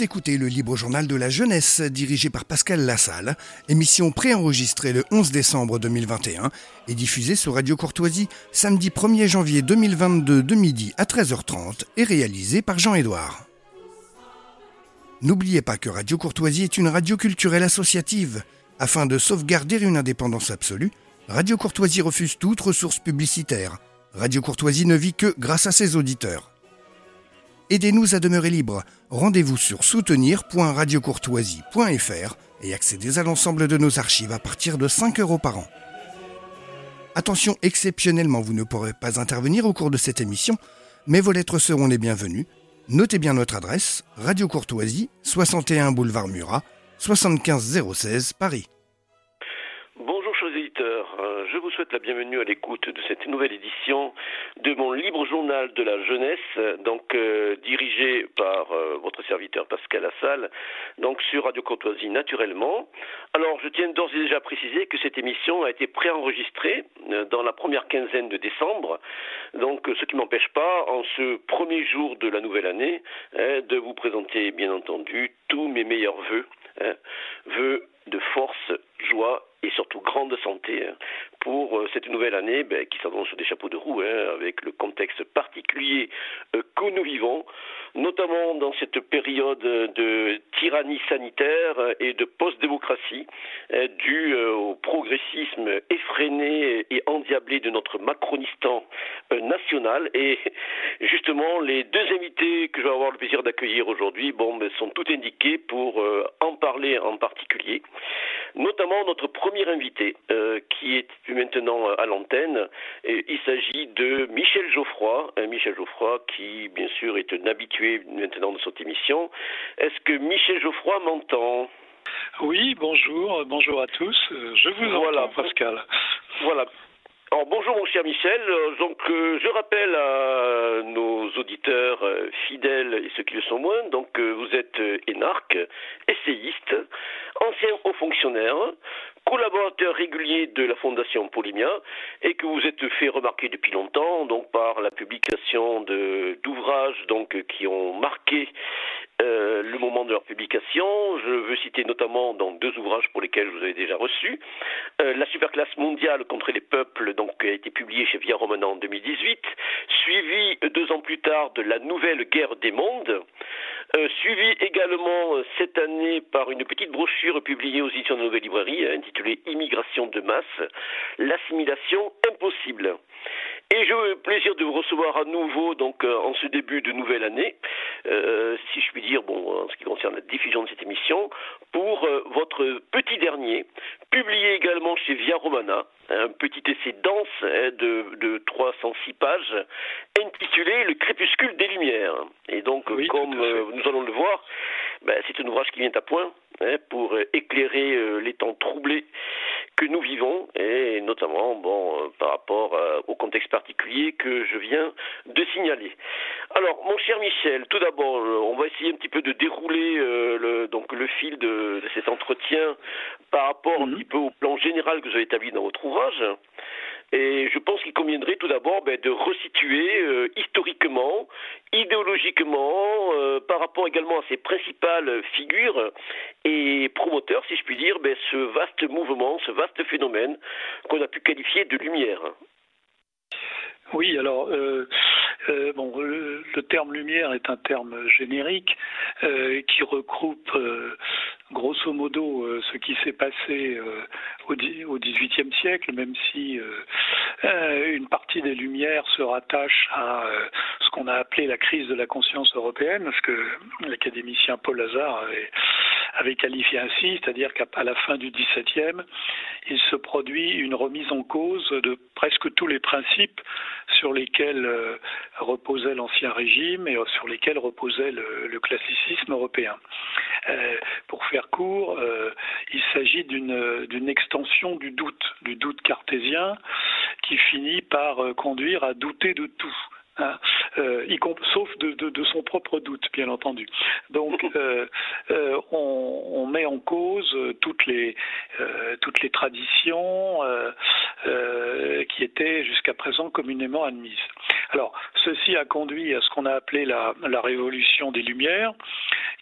Écoutez le Libre Journal de la Jeunesse, dirigé par Pascal Lassalle, émission préenregistrée le 11 décembre 2021 et diffusée sur Radio Courtoisie samedi 1er janvier 2022 de midi à 13h30 et réalisée par Jean-Édouard. N'oubliez pas que Radio Courtoisie est une radio culturelle associative. Afin de sauvegarder une indépendance absolue, Radio Courtoisie refuse toute ressource publicitaire. Radio Courtoisie ne vit que grâce à ses auditeurs. Aidez-nous à demeurer libre. Rendez-vous sur soutenir.radiocourtoisie.fr et accédez à l'ensemble de nos archives à partir de 5 euros par an. Attention, exceptionnellement, vous ne pourrez pas intervenir au cours de cette émission, mais vos lettres seront les bienvenues. Notez bien notre adresse, Radio Courtoisie, 61 boulevard Murat, 75 016 Paris. Euh, je vous souhaite la bienvenue à l'écoute de cette nouvelle édition de mon libre journal de la jeunesse, donc euh, dirigé par euh, votre serviteur Pascal Lassalle, donc sur Radio Courtoisie naturellement. Alors je tiens d'ores et déjà à préciser que cette émission a été préenregistrée dans la première quinzaine de décembre, donc ce qui m'empêche pas en ce premier jour de la nouvelle année hein, de vous présenter bien entendu tous mes meilleurs vœux, hein, vœux de force, joie et surtout grande santé hein, pour euh, cette nouvelle année ben, qui s'annonce des chapeaux de roue hein, avec le contexte particulier euh, que nous vivons, notamment dans cette période de tyrannie sanitaire et de post-démocratie due euh, au progressisme effréné et endiablé de notre Macronistan national. Et justement, les deux invités que je vais avoir le plaisir d'accueillir aujourd'hui bon, ben, sont tout indiqués pour en parler en particulier notamment notre premier invité euh, qui est maintenant à l'antenne. Il s'agit de Michel Geoffroy, Michel Geoffroy qui bien sûr est un habitué maintenant de cette émission. Est-ce que Michel Geoffroy m'entend? Oui, bonjour, bonjour à tous. Je vous voilà, entends, Pascal. Voilà. Alors bonjour mon cher Michel, donc euh, je rappelle à nos auditeurs euh, fidèles et ceux qui le sont moins, donc vous êtes énarque, essayiste, ancien haut fonctionnaire, collaborateur régulier de la Fondation Polymia et que vous êtes fait remarquer depuis longtemps donc par la publication d'ouvrages donc qui ont marqué euh, le moment de leur publication. Je veux citer notamment donc deux ouvrages pour lesquels vous avez déjà reçu. Euh, la superclasse mondiale contre les peuples donc a été publié chez Via Romana en 2018, suivi deux ans plus tard de la nouvelle guerre des mondes, euh, suivi également cette année par une petite brochure publiée aux éditions de Nouvelle Librairie intitulée Immigration de masse, l'assimilation impossible. Et j'ai le plaisir de vous recevoir à nouveau donc euh, en ce début de nouvelle année, euh, si je puis dire, bon, en ce qui concerne la diffusion de cette émission, pour euh, votre petit dernier, publié également chez Via Romana, un petit essai dense hein, de, de 306 pages, intitulé Le crépuscule des Lumières. Et donc, comme nous allons le voir, ben, c'est un ouvrage qui vient à point hein, pour éclairer les temps troublés que nous vivons et notamment bon euh, par rapport euh, au contexte particulier que je viens de signaler. Alors mon cher Michel, tout d'abord euh, on va essayer un petit peu de dérouler le, donc le fil de, cet entretien par rapport un mhm. petit peu au plan général que vous avez établi dans votre ouvrage. Et je pense qu'il conviendrait tout d'abord ben, de resituer euh, historiquement, idéologiquement, euh, par rapport également à ses principales figures et promoteurs, si je puis dire, ben, ce vaste mouvement, ce vaste phénomène qu'on a pu qualifier de lumière. Oui, alors euh, euh, bon, le, terme lumière est un terme générique euh, qui regroupe grosso modo ce qui s'est passé au XVIIIe siècle, même si une partie des lumières se rattache à ce qu'on a appelé la crise de la conscience européenne, parce que l'académicien Paul Lazare avait, avait qualifié ainsi, c'est-à-dire qu'à la fin du XVIIe, il se produit une remise en cause de presque tous les principes sur lesquels euh, reposait l'ancien régime et euh, sur lesquels reposait le, classicisme européen. Euh, pour faire court, il s'agit d'une extension du doute, du doute cartésien, qui finit par conduire à douter de tout. Hein, euh, sauf de, son propre doute, bien entendu. Donc, euh, euh, on, met en cause toutes les, toutes les traditions qui étaient jusqu'à présent communément admises. Alors, ceci a conduit à ce qu'on a appelé la, la révolution des Lumières,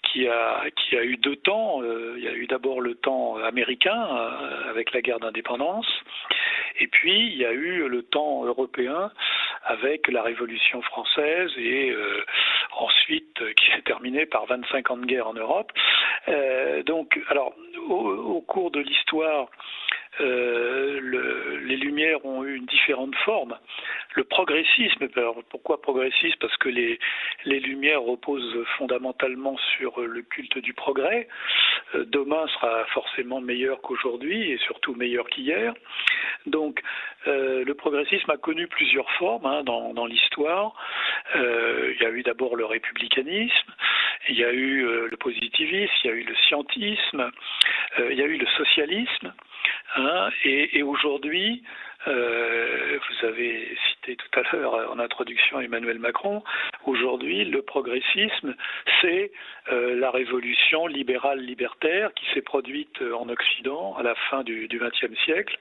qui a, qui a eu deux temps. il y a eu d'abord le temps américain avec la guerre d'indépendance, et puis il y a eu le temps européen avec la Révolution française et ensuite qui s'est terminé par 25 ans de guerre en Europe. donc, alors, au cours de l'histoire, euh, le, les Lumières ont eu une différente forme. Le progressisme, pourquoi progressisme? Parce que les, les Lumières reposent fondamentalement sur le culte du progrès. Euh, demain sera forcément meilleur qu'aujourd'hui et surtout meilleur qu'hier. Donc euh, le progressisme a connu plusieurs formes hein, dans, dans l'histoire. Il y a eu d'abord le républicanisme, il y a eu le positivisme, il y a eu le scientisme, il y a eu le socialisme. Hein, et, aujourd'hui, euh, vous avez cité tout à l'heure en introduction Emmanuel Macron. Aujourd'hui, le progressisme, c'est euh, la révolution libérale libertaire qui s'est produite en Occident à la fin du XXe siècle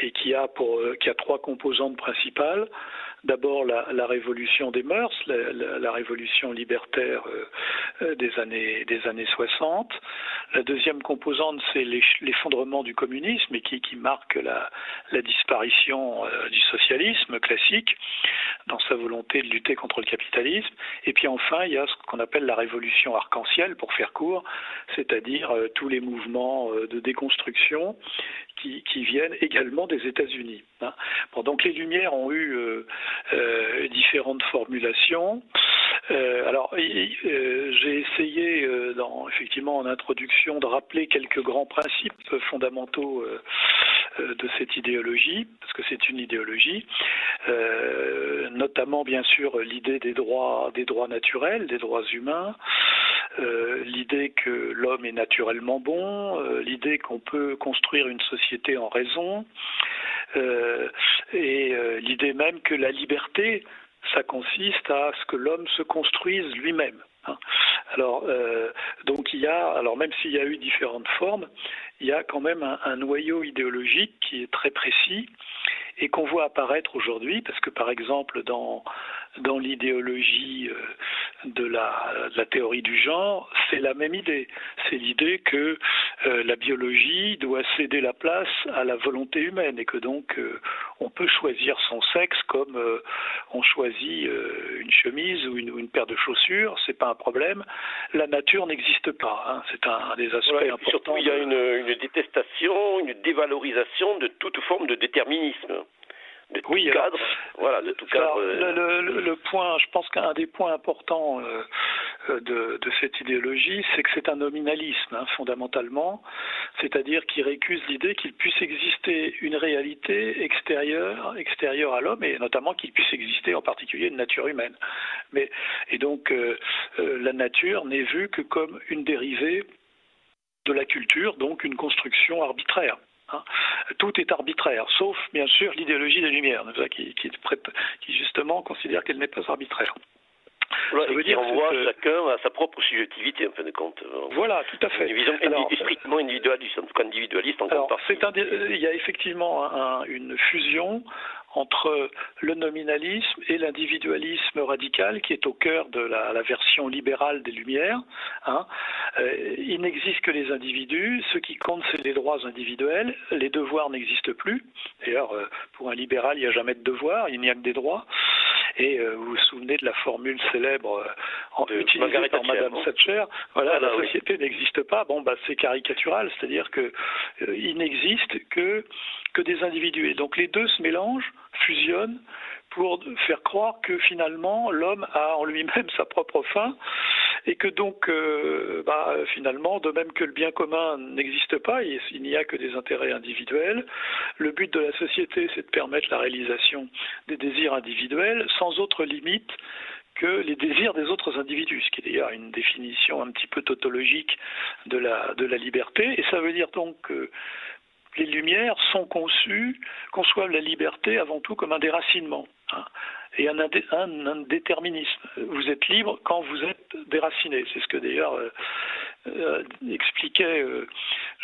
et euh, qui a trois composantes principales d'abord la, révolution des mœurs, la, révolution libertaire euh, euh des, années, des années 60. La deuxième composante, c'est l'effondrement du communisme et qui, marque la, disparition euh, du socialisme classique dans sa volonté de lutter contre le capitalisme. Et puis enfin, il y a ce qu'on appelle la révolution arc-en-ciel, pour faire court, c'est-à-dire tous les mouvements de déconstruction qui, viennent également des États-Unis. Hein. Donc les Lumières ont eu euh, différentes formulations. Euh, alors, euh, j'ai essayé, dans, effectivement, en introduction, de rappeler quelques grands principes fondamentaux de cette idéologie, parce que c'est une idéologie, notamment, bien sûr, l'idée des droits, des droits naturels, des droits humains, l'idée que l'homme est naturellement bon, l'idée qu'on peut construire une société en raison, et l'idée même que la liberté ça consiste à ce que l'homme se construise lui-même. Hein. Alors, euh, donc il y a, alors même s'il y a eu différentes formes, il y a quand même un noyau idéologique qui est très précis et qu'on voit apparaître aujourd'hui, parce que par exemple dans dans l'idéologie euh, de la, de la, théorie du genre, c'est la même idée. C'est l'idée que euh, la biologie doit céder la place à la volonté humaine et que donc euh, on peut choisir son sexe comme euh, on choisit une chemise ou une, ou une, paire de chaussures, c'est pas un problème. La nature n'existe pas. Hein. C'est un, un, des aspects ouais, importants. Surtout, il y a une, une détestation, une dévalorisation de toute forme de déterminisme de tout oui, cadre. Alors, voilà, de tout alors, cadre. Le, le, le, point, je pense qu'un des points importants euh, de, de, cette idéologie, c'est que c'est un nominalisme, hein, fondamentalement, c'est-à-dire qu'il récuse l'idée qu'il puisse exister une réalité extérieure, extérieure à l'homme, et notamment qu'il puisse exister en particulier une nature humaine. Mais, et donc, euh, euh, la nature n'est vue que comme une dérivée de la culture, donc une construction arbitraire. Hein. Tout est arbitraire, sauf bien sûr l'idéologie des Lumières, qui, justement considère qu'elle n'est pas arbitraire. Voilà, ça veut dire renvoie que... chacun à sa propre subjectivité en fin de compte. Voilà, tout à fait. Une vision alors, strictement individualiste, en tout cas individualiste en alors, un, Il y a effectivement un, une fusion entre le nominalisme et l'individualisme radical qui est au cœur de la, la version libérale des Lumières. Hein. Euh, il n'existe que les individus, ce qui compte c'est les droits individuels, les devoirs n'existent plus. D'ailleurs, euh, pour un libéral, il n'y a jamais de devoirs, il n'y a que des droits. Et euh, vous vous souvenez de la formule célèbre euh, utilisée Margaret par Madame Thatcher Voilà, ah, la oui. société n'existe pas. Bon, bah, c'est caricatural, c'est-à-dire que euh, il n'existe que que des individus. Et donc les deux se mélangent, fusionnent pour faire croire que finalement l'homme a en lui-même sa propre fin et que donc euh, bah, finalement, de même que le bien commun n'existe pas, il, n'y a que des intérêts individuels, le but de la société c'est de permettre la réalisation des désirs individuels sans autre limite que les désirs des autres individus, ce qui est d'ailleurs une définition un petit peu tautologique de la, de la liberté, et ça veut dire donc que les Lumières sont conçues, conçoivent la liberté avant tout comme un déracinement et un, indé, un, un, déterminisme. Vous êtes libre quand vous êtes déraciné. C'est ce que d'ailleurs euh, euh, expliquait euh,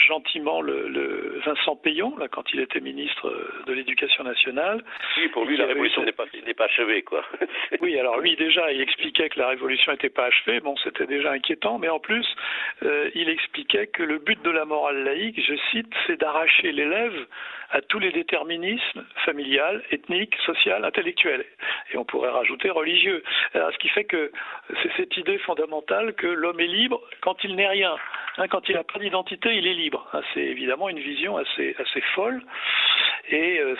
gentiment le, Vincent Payon, là, quand il était ministre de l'Éducation nationale. Oui, pour lui, la révolution n'est pas, pas achevée, quoi. oui, alors lui, déjà, il expliquait que la révolution n'était pas achevée. Bon, c'était déjà inquiétant, mais en plus, euh, il expliquait que le but de la morale laïque, je cite, c'est d'arracher l'élève à tous les déterminismes familial, ethnique, social, intellectuel. Et on pourrait rajouter religieux. ce qui fait que c'est cette idée fondamentale que l'homme est libre quand il n'est rien. Hein, quand il n'a pas d'identité, il est libre. Hein, c'est évidemment une vision assez, folle. Et euh,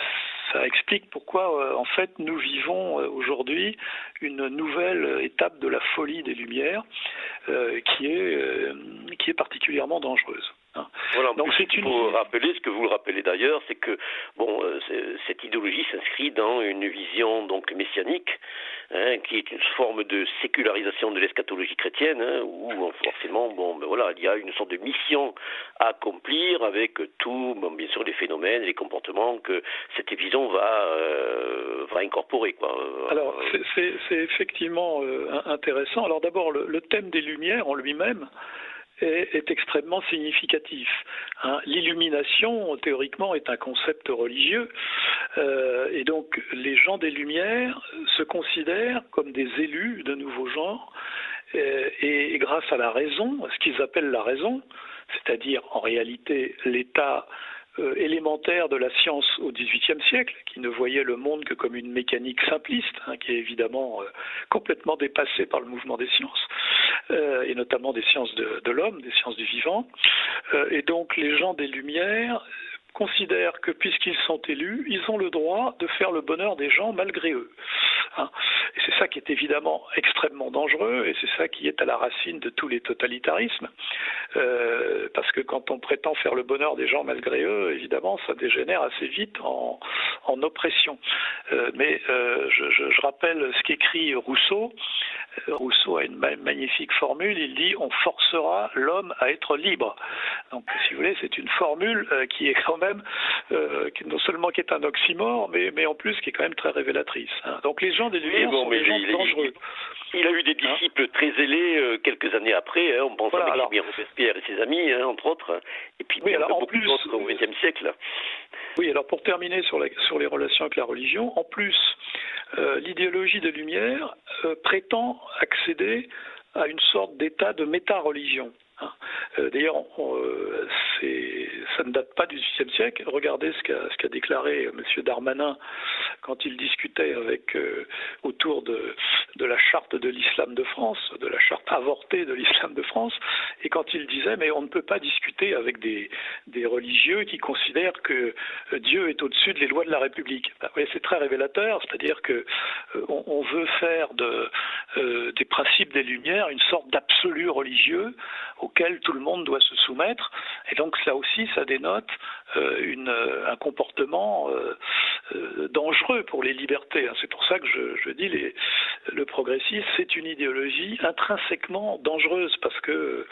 ça explique pourquoi, euh, en fait, nous vivons euh, aujourd'hui une nouvelle étape de la folie des Lumières qui est particulièrement dangereuse. Voilà, Donc c'est une. Pour rappeler ce que vous le rappelez d'ailleurs, c'est que bon, euh, cette idéologie s'inscrit dans une vision donc messianique, hein, qui est une forme de sécularisation de l'eschatologie chrétienne, hein, où forcément, bon, ben voilà, il y a une sorte de mission à accomplir avec tout, bon, bien sûr, les phénomènes, les comportements que cette vision va euh, va incorporer, quoi. Alors c'est effectivement euh, intéressant. Alors d'abord le thème des lumières en lui-même est, extrêmement significatif. Hein. L'illumination, théoriquement, est un concept religieux, euh, et donc les gens des Lumières se considèrent comme des élus de nouveaux genres, euh, et, grâce à la raison, ce qu'ils appellent la raison, c'est-à-dire en réalité l'état élémentaire de la science au XVIIIe siècle, qui ne voyait le monde que comme une mécanique simpliste, hein, qui est évidemment euh, complètement dépassée par le mouvement des sciences, euh, et notamment des sciences de, de l'homme, des sciences du vivant. et donc les gens des Lumières considèrent que puisqu'ils sont élus, ils ont le droit de faire le bonheur des gens malgré eux. Hein. et c'est ça qui est évidemment extrêmement dangereux, et c'est ça qui est à la racine de tous les totalitarismes, euh, parce que quand on prétend faire le bonheur des gens malgré eux, évidemment, ça dégénère assez vite en, oppression. Euh, mais euh, je, je, rappelle ce qu'écrit Rousseau. Rousseau a une magnifique formule, il dit on forcera l'homme à être libre. Donc si vous voulez, c'est une formule qui est quand même euh, qui, non seulement qui est un oxymore, mais, mais en plus qui est quand même très révélatrice. Hein. Donc les gens des Lumières sont des gens dangereux. Il, a eu des hein disciples très zélés euh, quelques années après. Hein, on pense à Robespierre et ses amis, entre autres. Et puis oui, alors, beaucoup d'autres au XXe siècle. Oui, alors pour terminer sur, sur les relations avec la religion, en plus, euh, l'idéologie des Lumières prétend accéder à une sorte d'état de méta-religion. Euh, d'ailleurs, euh, ça ne date pas du XVIe siècle. Regardez ce qu'a déclaré M. Darmanin quand il discutait euh, autour de, la charte de l'islam de France, de la charte avortée de l'islam de France, et quand il disait mais on ne peut pas discuter avec des, religieux qui considèrent que Dieu est au-dessus des lois de la République. Ben, c'est très révélateur, c'est-à-dire que on, veut faire de, des principes des Lumières une sorte d'absolu religieux auquel tout le monde doit se soumettre. Et donc là aussi, ça dénote une, euh, un comportement euh, dangereux pour les libertés. Hein. C'est pour ça que je, je dis les, le progressisme, c'est une idéologie intrinsèquement dangereuse parce que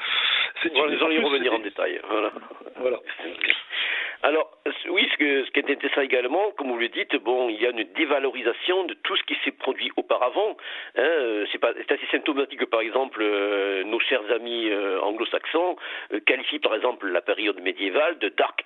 c'est. On va y revenir en détail. Voilà. voilà. Alors, oui, ce, que, ce qui est intéressant également, comme vous le dites, bon, il y a une dévalorisation de tout ce qui s'est produit auparavant. Hein, c'est, assez symptomatique que, par exemple, euh, nos chers amis euh, anglo-saxons euh, qualifient, par exemple, la période médiévale de Dark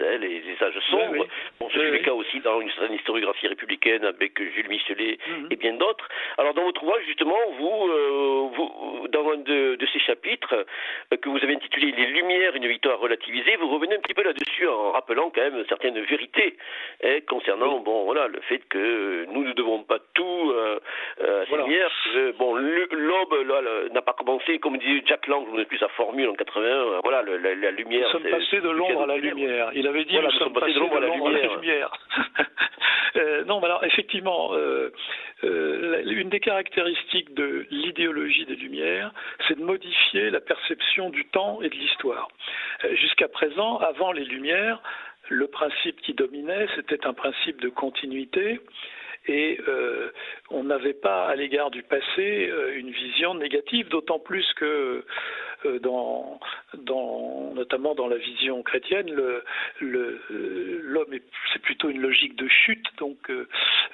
Hein, les, âges sombres. Bon, c'est le cas aussi dans une certaine historiographie républicaine avec Jules Michelet mhm. et bien d'autres. Alors, dans votre ouvrage, justement, vous, vous dans un de, de ces chapitres que vous avez intitulé Les Lumières, une victoire relativisée, vous revenez un petit peu là-dessus en rappelant quand même certaines vérités hein, concernant bon voilà le fait que nous ne devons pas tout euh, euh, à lumière. bon l'aube n'a pas commencé comme dit Jack Lang, vous plus sa formule en 81. Euh, voilà la, lumière. Nous sommes passés de l'ombre à la lumière. Il avait dit nous, sommes passés de l'ombre à la lumière. non, mais alors effectivement, une des caractéristiques de l'idéologie des Lumières, c'est de modifier la perception du temps et de l'histoire. Jusqu'à présent, avant les Lumières, le principe qui dominait, c'était un principe de continuité et euh, on n'avait pas à l'égard du passé euh, une vision négative, d'autant plus que euh, dans, notamment dans la vision chrétienne, l'homme c'est plutôt une logique de chute, donc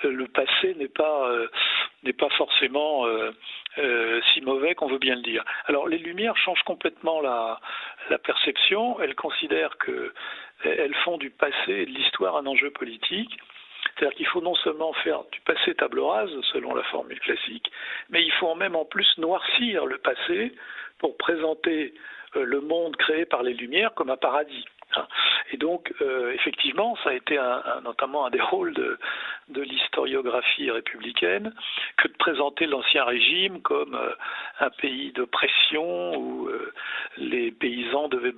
le passé n'est pas n'est pas forcément si mauvais qu'on veut bien le dire. Alors les Lumières changent complètement la, perception. Elles considèrent que elles font du passé et de l'histoire un enjeu politique. C'est-à-dire qu'il faut non seulement faire du passé table rase, selon la formule classique, mais il faut même en plus noircir le passé pour présenter le monde créé par les Lumières comme un paradis. Et donc, euh, effectivement, ça a été notamment un des rôles de, l'historiographie républicaine que de présenter l'Ancien Régime comme euh, un pays de pression où euh, les paysans devaient,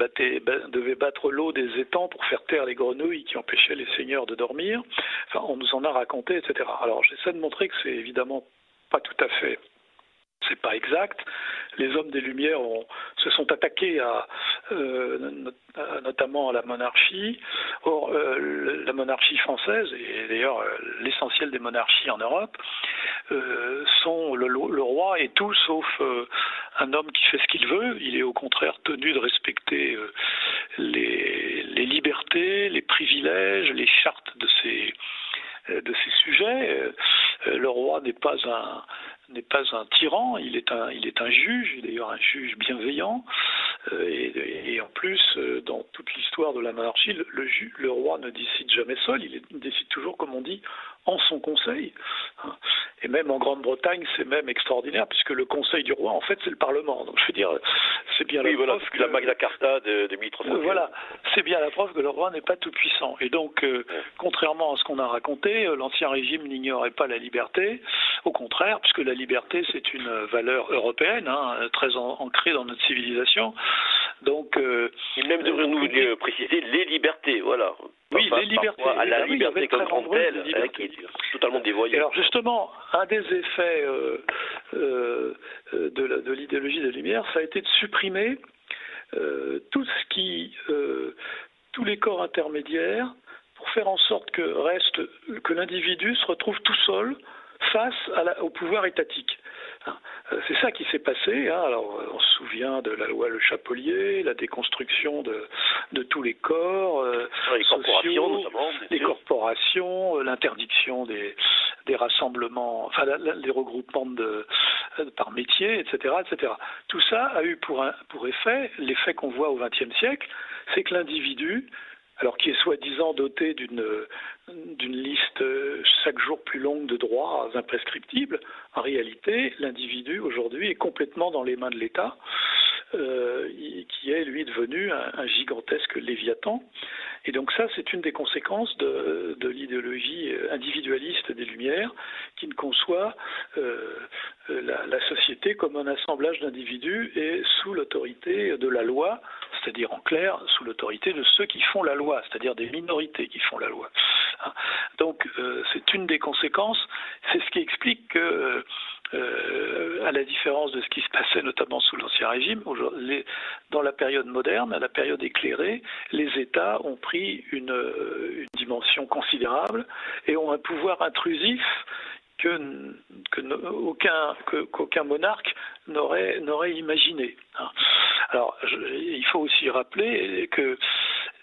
devaient battre l'eau des étangs pour faire taire les grenouilles qui empêchaient les seigneurs de dormir. Enfin, on nous en a raconté, etc. Alors, j'essaie de montrer que c'est évidemment pas tout à fait c'est pas exact. Les hommes des Lumières se sont attaqués à, euh, notamment à la monarchie. Or, euh, la monarchie française, et d'ailleurs euh, l'essentiel des monarchies en Europe, sont le, roi et tout sauf un homme qui fait ce qu'il veut. Il est au contraire tenu de respecter les, les, libertés, les privilèges, les chartes de ces, de ces sujets. Le roi n'est pas un n'est pas un tyran, il est un, il est un juge, d'ailleurs un juge bienveillant. Euh, et, en plus, euh, dans toute l'histoire de la monarchie, le, le, roi ne décide jamais seul, il, il, décide toujours, comme on dit, en son conseil. Hein. Et même en Grande-Bretagne, c'est même extraordinaire, puisque le conseil du roi, en fait, c'est le Parlement. Donc je veux dire, c'est bien la preuve que... la Magna Carta de, de Voilà, c'est bien la preuve que le roi n'est pas tout puissant. Et donc, euh, contrairement à ce qu'on a raconté, l'ancien régime n'ignorait pas la liberté. Au contraire, puisque la liberté, c'est une valeur européenne, hein, très ancrée dans notre civilisation. Donc, euh, Et même devrions-nous préciser les libertés, voilà. Oui, les libertés. À la liberté comme telle, qui est totalement dévoyée. Alors justement, un des effets euh, euh, de l'idéologie des Lumières, ça a été de supprimer euh, tout ce qui, tous les corps intermédiaires, pour faire en sorte que reste que l'individu se retrouve tout seul face au pouvoir étatique. Hein. Euh, c'est ça qui s'est passé. Hein. Alors, on se souvient de la loi Le Chapelier, la déconstruction de, de tous les corps, euh, les corporations, notamment, les corporations, euh, l'interdiction des, des rassemblements, enfin, les regroupements de, par métier, etc., etc. Tout ça a eu pour, un, pour effet l'effet qu'on voit au XXe siècle, c'est que l'individu alors qui est soi-disant doté d'une liste chaque jour plus longue de droits imprescriptibles, en réalité, l'individu aujourd'hui est complètement dans les mains de l'État, euh, qui est lui devenu un, gigantesque léviathan. Et donc ça, c'est une des conséquences de, l'idéologie individualiste des Lumières, qui ne conçoit euh, la, la, société comme un assemblage d'individus et sous l'autorité de la loi, c'est-à-dire en clair sous l'autorité de ceux qui font la loi, c'est-à-dire des minorités qui font la loi. Hein. Donc euh, c'est une des conséquences, c'est ce qui explique que, euh, à la différence de ce qui se passait notamment sous l'Ancien Régime, dans la période moderne, à la période éclairée, les États ont pris une, une dimension considérable et ont un pouvoir intrusif qu'aucun monarque n'aurait, n'aurait imaginé. Hein. Alors, il faut aussi rappeler que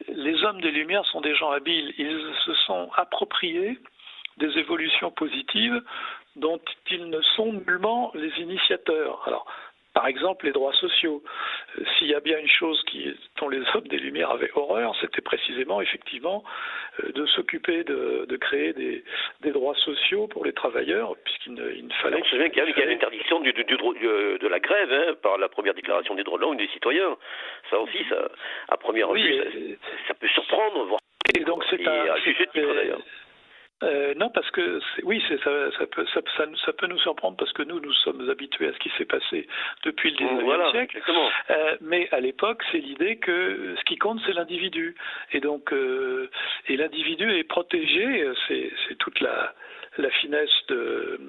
les hommes des Lumières sont des gens habiles. Ils se sont appropriés des évolutions positives dont ils ne sont nullement les initiateurs. Alors, par exemple, les droits sociaux. Euh, s'il y a bien une chose qui, dont les hommes des Lumières avaient horreur, c'était précisément, effectivement, euh, de s'occuper de, créer des, droits sociaux pour les travailleurs, puisqu'il ne, il ne fallait. Qu'il y a, l'interdiction du, de la grève hein, par la première déclaration des droits de l'homme des citoyens. Ça aussi, ça, à première vue, ça, peut surprendre, voire. Et donc c'est un. Euh, non, parce que oui, ça, ça, peut, ça, ça, peut nous surprendre parce que nous, nous sommes habitués à ce qui s'est passé depuis le 19e siècle. Euh, mais à l'époque, c'est l'idée que ce qui compte, c'est l'individu. Et donc, euh, et l'individu est protégé. C'est toute la, la finesse de,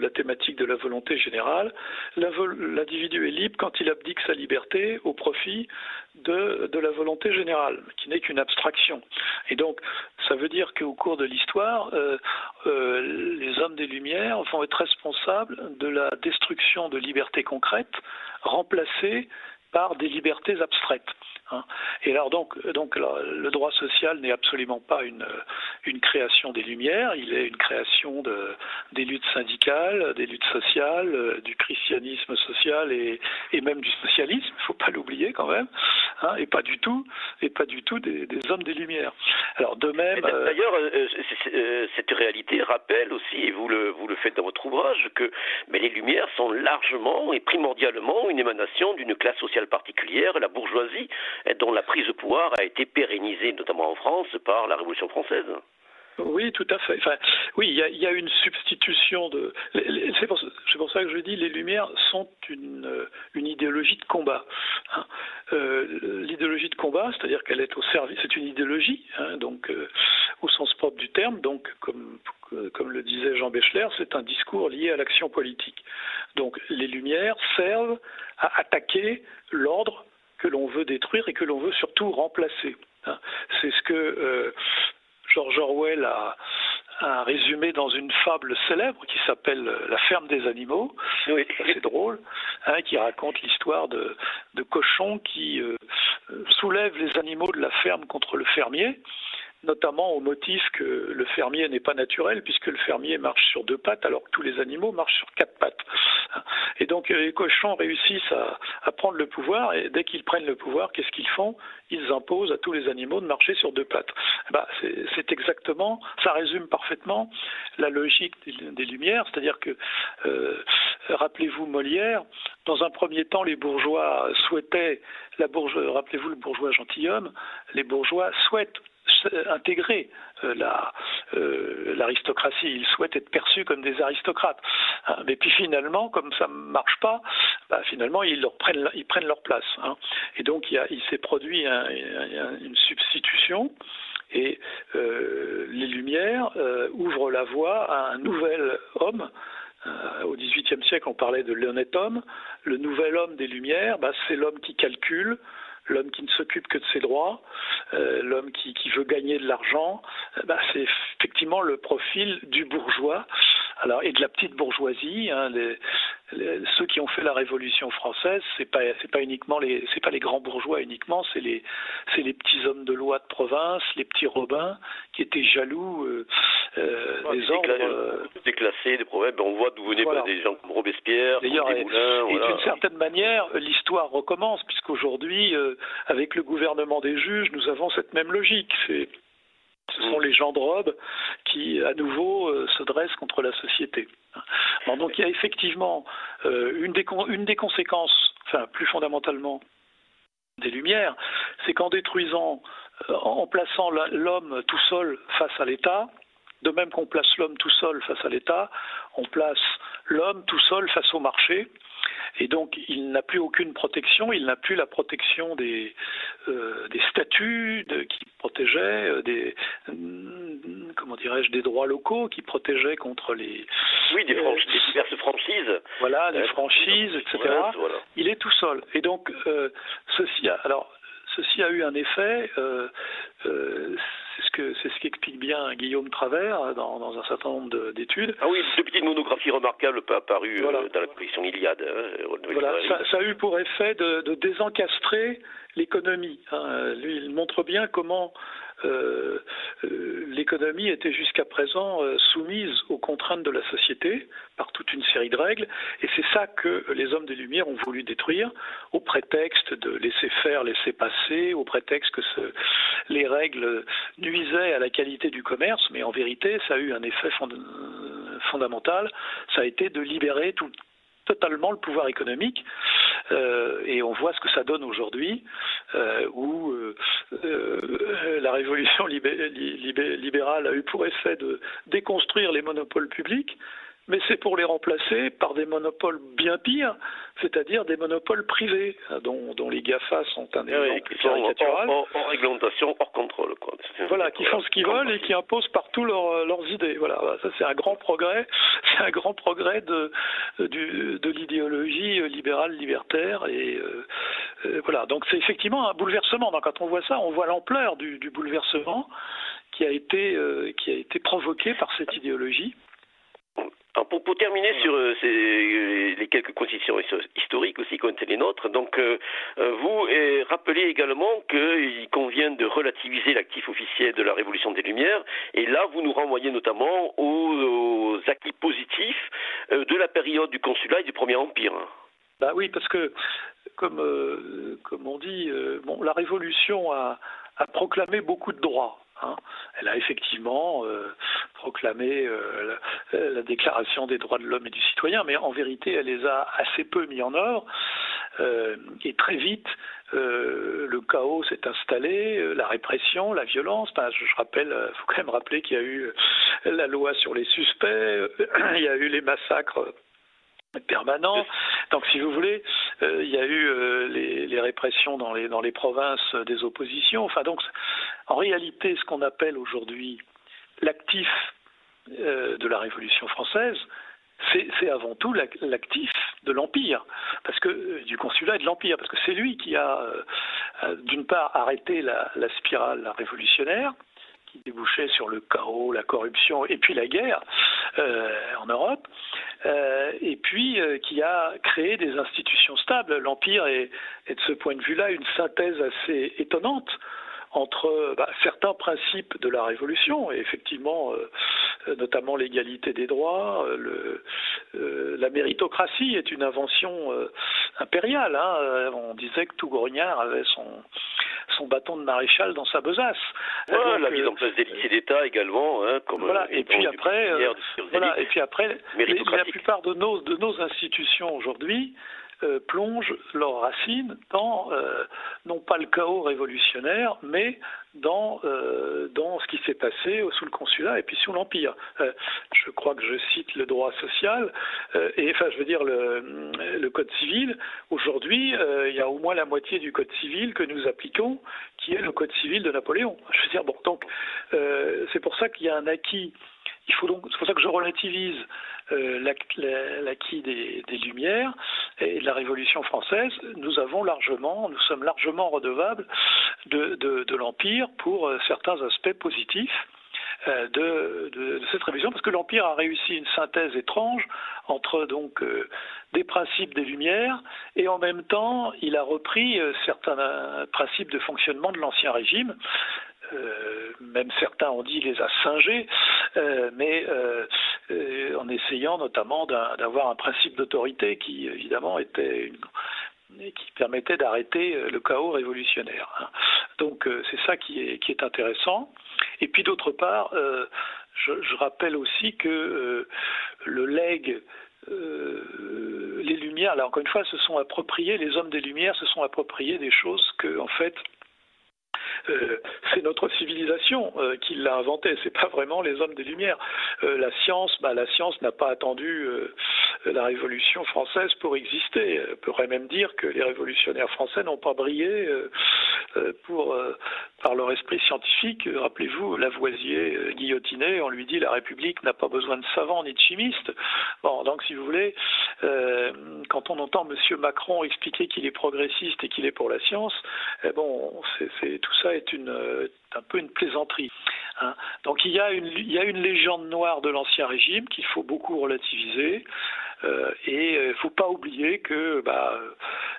la thématique de la volonté générale. L'individu est libre quand il abdique sa liberté au profit de, de la volonté générale, qui n'est qu'une abstraction. Et donc, ça veut dire qu'au cours de l'histoire, euh, euh, les hommes des Lumières vont être responsables de la destruction de libertés concrètes remplacées par des libertés abstraites. Hein. Et alors donc, donc le droit social n'est absolument pas une, une création des Lumières, il est une création de, des luttes syndicales, des luttes sociales, du christianisme social et, et même du socialisme, il ne faut pas l'oublier quand même, hein, et pas du tout, et pas du tout des, des hommes des Lumières. Alors de même. D'ailleurs, cette réalité rappelle aussi, et vous le, vous le faites dans votre ouvrage, que mais les Lumières sont largement et primordialement une émanation d'une classe sociale particulière, la bourgeoisie, dont la prise de pouvoir a été pérennisée, notamment en France, par la Révolution française. Oui, tout à fait. Enfin, oui, il y, a, une substitution de. C'est pour, ça que je dis les Lumières sont une, une idéologie de combat. Hein. Euh, l'idéologie de combat, c'est-à-dire qu'elle est au service. C'est une idéologie, hein, donc euh, au sens propre du terme. Donc, comme comme le disait Jean Béchler, c'est un discours lié à l'action politique. Donc, les Lumières servent à attaquer l'ordre que l'on veut détruire et que l'on veut surtout remplacer. Hein. C'est ce que euh, George Orwell a, résumé dans une fable célèbre qui s'appelle La ferme des animaux. C'est drôle, hein, qui raconte l'histoire de, cochons qui euh, soulèvent les animaux de la ferme contre le fermier notamment au motif que le fermier n'est pas naturel, puisque le fermier marche sur deux pattes, alors que tous les animaux marchent sur quatre pattes. Et donc les cochons réussissent à, prendre le pouvoir, et dès qu'ils prennent le pouvoir, qu'est-ce qu'ils font? Ils imposent à tous les animaux de marcher sur deux pattes. Bah, c'est exactement, ça résume parfaitement la logique des, Lumières, c'est-à-dire que, euh, rappelez-vous Molière, dans un premier temps, les bourgeois souhaitaient, la rappelez-vous le bourgeois gentilhomme, les bourgeois souhaitent intégrer euh, euh, l'aristocratie. Ils souhaitent être perçus comme des aristocrates. Hein. Mais puis finalement, comme ça ne marche pas, bah, finalement ils, prennent, leur place. Hein. Et donc il, il s'est produit une substitution et euh, les Lumières ouvrent la voie à un nouvel homme au XVIIIe siècle, on parlait de l'honnête homme. Le nouvel homme des Lumières, bah, c'est l'homme qui calcule, l'homme qui ne s'occupe que de ses droits, euh, l'homme qui, veut gagner de l'argent, euh, bah, c'est effectivement le profil du bourgeois alors, et de la petite bourgeoisie. Hein, ceux qui ont fait la Révolution française, c'est pas c'est pas uniquement les c'est pas les grands bourgeois uniquement, c'est les c'est les petits hommes de loi de province, les petits robins qui étaient jaloux euh, euh des ordres déclassés, des problèmes. On voit d'où venaient des gens comme Robespierre, D'ailleurs, et, d'une certaine manière, l'histoire recommence puisqu'aujourd'hui, euh, avec le gouvernement des juges, nous avons cette même logique. C'est ce sont les gens de robe qui, à nouveau, euh, se dressent contre la société. donc il y a effectivement euh, une, des conséquences, plus fondamentalement, des Lumières, c'est qu'en détruisant, euh, en plaçant l'homme tout seul face à l'État, de même qu'on place l'homme tout seul face à l'État, on place l'homme tout seul face au marché, et donc, il n'a plus aucune protection, il n'a plus la protection des, euh, des statuts qui protégeaient, euh, des, mm, comment dirais-je, des droits locaux qui protégeaient contre les... Oui, des, euh, diverses franchises. Voilà, des franchises, etc. Il est tout seul. Et donc, ceci a... Alors, ceci a eu un effet, c'est ce que c'est ce qu'explique bien Guillaume Travers dans, un certain nombre d'études. Ah oui, deux petites monographies remarquables apparues euh, dans la collection Iliade. Hein, voilà, ça, a eu pour effet de, désencastrer l'économie. Hein. Lui, il montre bien comment euh, euh, l'économie était jusqu'à présent euh, soumise aux contraintes de la société par toute une série de règles, et c'est ça que les hommes des Lumières ont voulu détruire, au prétexte de laisser faire, laisser passer, au prétexte que les règles nuisaient à la qualité du commerce, mais en vérité, ça a eu un effet fondamental, ça a été de libérer tout, totalement le pouvoir économique. Euh, et on voit ce que ça donne aujourd'hui, euh, où euh, la révolution libérale a eu pour effet de déconstruire les monopoles publics, mais c'est pour les remplacer par des monopoles bien pires, c'est-à-dire des monopoles privés, hein, dont, les GAFA sont un exemple caricatural. Hors, réglementation, hors contrôle. Quoi. Voilà, qui font ce qu'ils veulent et qui imposent partout leurs idées. Voilà, ça c'est un grand progrès, c'est un grand progrès de, de l'idéologie libérale libertaire et euh, euh, voilà. Donc c'est effectivement un bouleversement. Donc, quand on voit ça, on voit l'ampleur du, bouleversement qui a été euh, qui a été provoqué par cette idéologie. Pour, terminer sur euh, ces, les quelques conditions historiques aussi qui ont été les nôtres, donc vous rappelez également qu'il convient de relativiser l'actif officiel de la Révolution des Lumières, et là vous nous renvoyez notamment aux, acquis positifs de la période du Consulat et du Premier Empire. Bah oui, parce que comme, on dit, bon, la Révolution a proclamé beaucoup de droits. Hein. Elle a effectivement euh, proclamé euh, la, Déclaration des droits de l'homme et du citoyen, mais en vérité, elle les a assez peu mis en œuvre. Euh, et très vite, le chaos s'est installé, la répression, la violence. je, rappelle, il faut quand même rappeler qu'il y a eu la loi sur les suspects, il y a eu les massacres permanent. Donc, si vous voulez, euh, il y a eu euh, les, répressions dans les, dans les provinces des oppositions. Enfin, donc, en réalité, ce qu'on appelle aujourd'hui l'actif euh, de la Révolution française, c'est avant tout l'actif de l'Empire, parce que du consulat et de l'Empire, parce que c'est lui qui a, d'une part, arrêté la, la spirale révolutionnaire, qui débouchait sur le chaos, la corruption et puis la guerre euh, en Europe, euh, et puis euh, qui a créé des institutions stables. L'Empire est, de ce point de vue-là une synthèse assez étonnante entre bah, certains principes de la Révolution, et effectivement, notamment l'égalité des droits, le, la méritocratie est une invention impériale. Hein. On disait que tout Tougorignard avait son, son bâton de maréchal dans sa besace. Voilà, la mise en place des lycées d'État également, hein, comme voilà. Euh, et puis après, euh, voilà. Et puis après, la plupart de nos de nos institutions aujourd'hui euh, plongent leurs racines dans, euh, non pas le chaos révolutionnaire, mais dans, euh, dans ce qui s'est passé sous le consulat et puis sous l'Empire. je crois que je cite le droit social, et enfin je veux dire le, Code civil. Aujourd'hui, il y a au moins la moitié du Code civil que nous appliquons, qui est le Code civil de Napoléon. Je veux dire, bon, donc c'est pour ça qu'il y a un acquis. Il faut donc, c'est pour ça que je relativise l'acquis des, Lumières et de la Révolution française, nous avons largement, nous sommes largement redevables de, l'Empire pour euh, certains aspects positifs. Euh, de, cette révision parce que l'Empire a réussi une synthèse étrange entre donc des principes des Lumières et en même temps il a repris certains principes de fonctionnement de l'Ancien Régime euh, même certains ont dit les a singés, euh, mais euh, essayant notamment d'avoir un principe d'autorité qui évidemment était qui permettait d'arrêter le chaos révolutionnaire. Hein. Donc c'est ça qui est, intéressant. Et puis d'autre part, je, rappelle aussi que le legs les Lumières, là encore une fois, se sont appropriés, les hommes des Lumières se sont appropriés des choses que, en fait, euh, c'est notre civilisation euh, qui l'a inventé, c'est pas vraiment les hommes des Lumières. Euh, la science, bah, la science n'a pas attendu la Révolution française pour exister. On pourrait même dire que les révolutionnaires français n'ont pas brillé pour, par leur esprit scientifique. Rappelez-vous, Lavoisier guillotiné, on lui dit la République n'a pas besoin de savants ni de chimistes. Bon, donc si vous voulez, quand on entend M. Macron expliquer qu'il est progressiste et qu'il est pour la science, eh bon, tout ça est euh, un peu une plaisanterie. Hein. Donc il y a une légende noire de l'Ancien Régime qu'il faut beaucoup relativiser. Euh, et il euh, ne faut pas oublier que bah,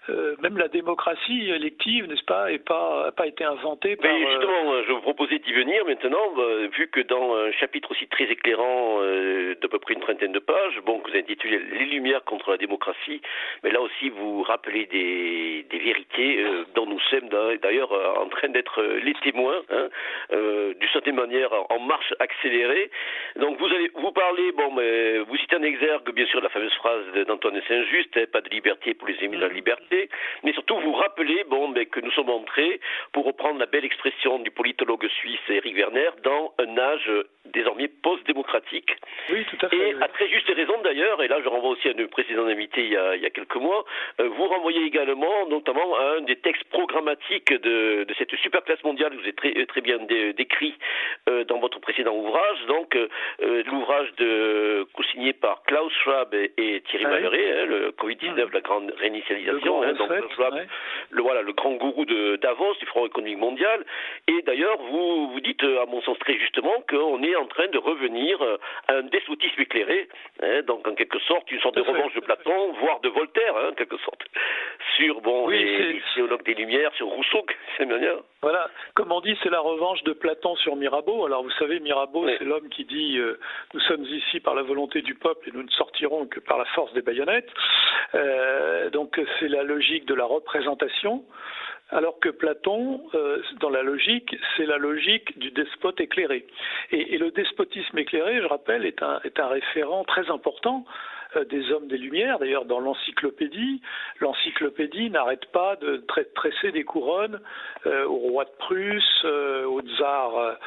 euh, même la démocratie élective, n'est-ce pas, n'a pas, pas été inventée par. Mais justement, je vous proposais d'y venir maintenant, vu que dans un chapitre aussi très éclairant d'à peu près une trentaine de pages, bon, que vous intitulez Les Lumières contre la démocratie, mais là aussi vous rappelez des, des vérités dont nous sommes d'ailleurs en train d'être les témoins, hein, d'une certaine manière en marche accélérée. Donc vous allez vous parler, bon, mais vous citez un exergue bien sûr de la fameuse phrase d'Antoine Saint-Just, hein, pas de liberté pour les émis de la liberté, mais surtout vous rappelez bon, mais que nous sommes entrés, pour reprendre la belle expression du politologue suisse Eric Werner, dans un âge désormais post-démocratique. Oui, tout à fait. Et à très juste raison d'ailleurs, et là je renvoie aussi à nos précédents invités il y a, il y a quelques mois, euh, vous renvoyez également notamment à un des textes programmatiques de, de cette super classe mondiale que vous avez très, très bien décrit euh, dans votre précédent ouvrage, donc euh, l'ouvrage de co-signé par Klaus Schwab et et Thierry ouais. le Covid-19, la grande réinitialisation, le, donc le, voilà, le grand gourou de Davos, du Front économique mondial. Et d'ailleurs, vous, vous dites, à mon sens très justement, qu'on est en train de revenir à un despotisme éclairé, donc en quelque sorte une sorte de revanche de Platon, voire de Voltaire, en quelque sorte, sur bon, les, théologues des Lumières, sur Rousseau, c'est bien. Voilà, comme on dit, c'est la revanche de Platon sur Mirabeau. Alors vous savez, Mirabeau, c'est l'homme qui dit euh, nous sommes ici par la volonté du peuple et nous ne sortirons que par la force des baïonnettes. Euh, donc c'est la logique de la représentation. Alors que Platon, euh, dans la logique, c'est la logique du despote éclairé. Et, le despotisme éclairé, je rappelle, est un, référent très important des hommes des Lumières. D'ailleurs, dans l'encyclopédie, l'encyclopédie n'arrête pas de tresser des couronnes euh, au roi de Prusse, euh, au tsar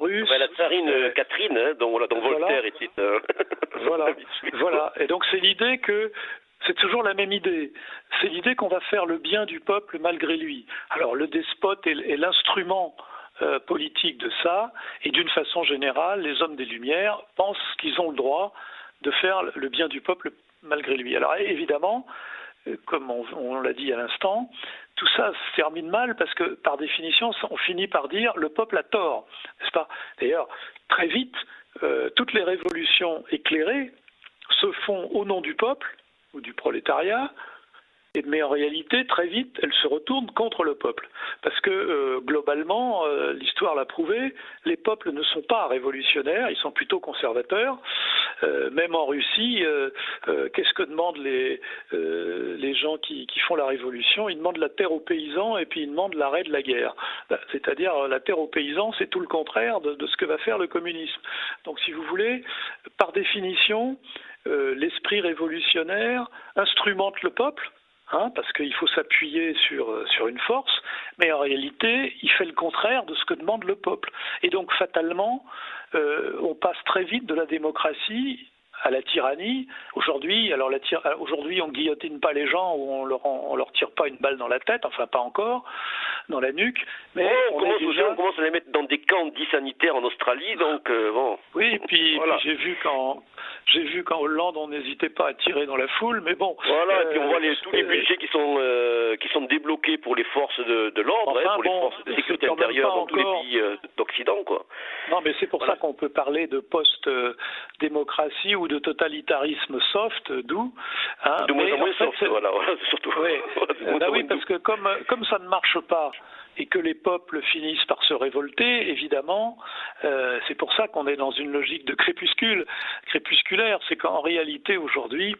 russe. la tsarine Catherine, hein, dont, Voltaire était. voilà, voilà. Et donc c'est l'idée que c'est toujours la même idée. C'est l'idée qu'on va faire le bien du peuple malgré lui. Alors le despote est, l'instrument politique de ça, et d'une façon générale, les hommes des Lumières pensent qu'ils ont le droit de faire le bien du peuple malgré lui. Alors évidemment, euh, comme on, l'a dit à l'instant, tout ça se termine mal parce que par définition, on finit par dire le peuple a tort, n'est-ce D'ailleurs, très vite, euh, toutes les révolutions éclairées se font au nom du peuple ou du prolétariat mais en réalité, très vite, elle se retourne contre le peuple. Parce que euh, globalement, euh, l'histoire l'a prouvé, les peuples ne sont pas révolutionnaires, ils sont plutôt conservateurs. Euh, même en Russie, qu'est-ce que demandent les, les gens qui, qui, font la révolution? Ils demandent la terre aux paysans et puis ils demandent l'arrêt de la guerre. Ben, c'est-à-dire la terre aux paysans, c'est tout le contraire de, de, ce que va faire le communisme. Donc si vous voulez, par définition, l'esprit révolutionnaire instrumente le peuple Hein, parce qu'il faut s'appuyer sur, euh, sur une force, mais en réalité, il fait le contraire de ce que demande le peuple. Et donc, fatalement, euh, on passe très vite de la démocratie à la tyrannie. Aujourd'hui, alors euh, aujourd'hui, on guillotine pas les gens ou on leur on leur tire pas une balle dans la tête, enfin pas encore, dans la nuque. Mais on, commence à les mettre dans des camps dits sanitaires en Australie, donc bon. Oui, puis, puis j'ai vu quand j'ai vu qu'en Hollande, on n'hésitait pas à tirer dans la foule, mais bon. Voilà, et puis on voit les, tous les euh, budgets qui sont, euh, qui sont débloqués pour les forces de, de l'ordre, hein, pour les forces de sécurité intérieure dans tous les pays euh, d'Occident, quoi. Non, mais c'est pour ça qu'on peut parler de post-démocratie ou de totalitarisme soft, d'où. Hein, de moins en moins soft, voilà, surtout. Oui, bah oui parce que comme, comme ça ne marche pas, et que les peuples finissent par se révolter, évidemment, euh, c'est pour ça qu'on est dans une logique de crépuscule, crépusculaire, c'est qu'en réalité aujourd'hui,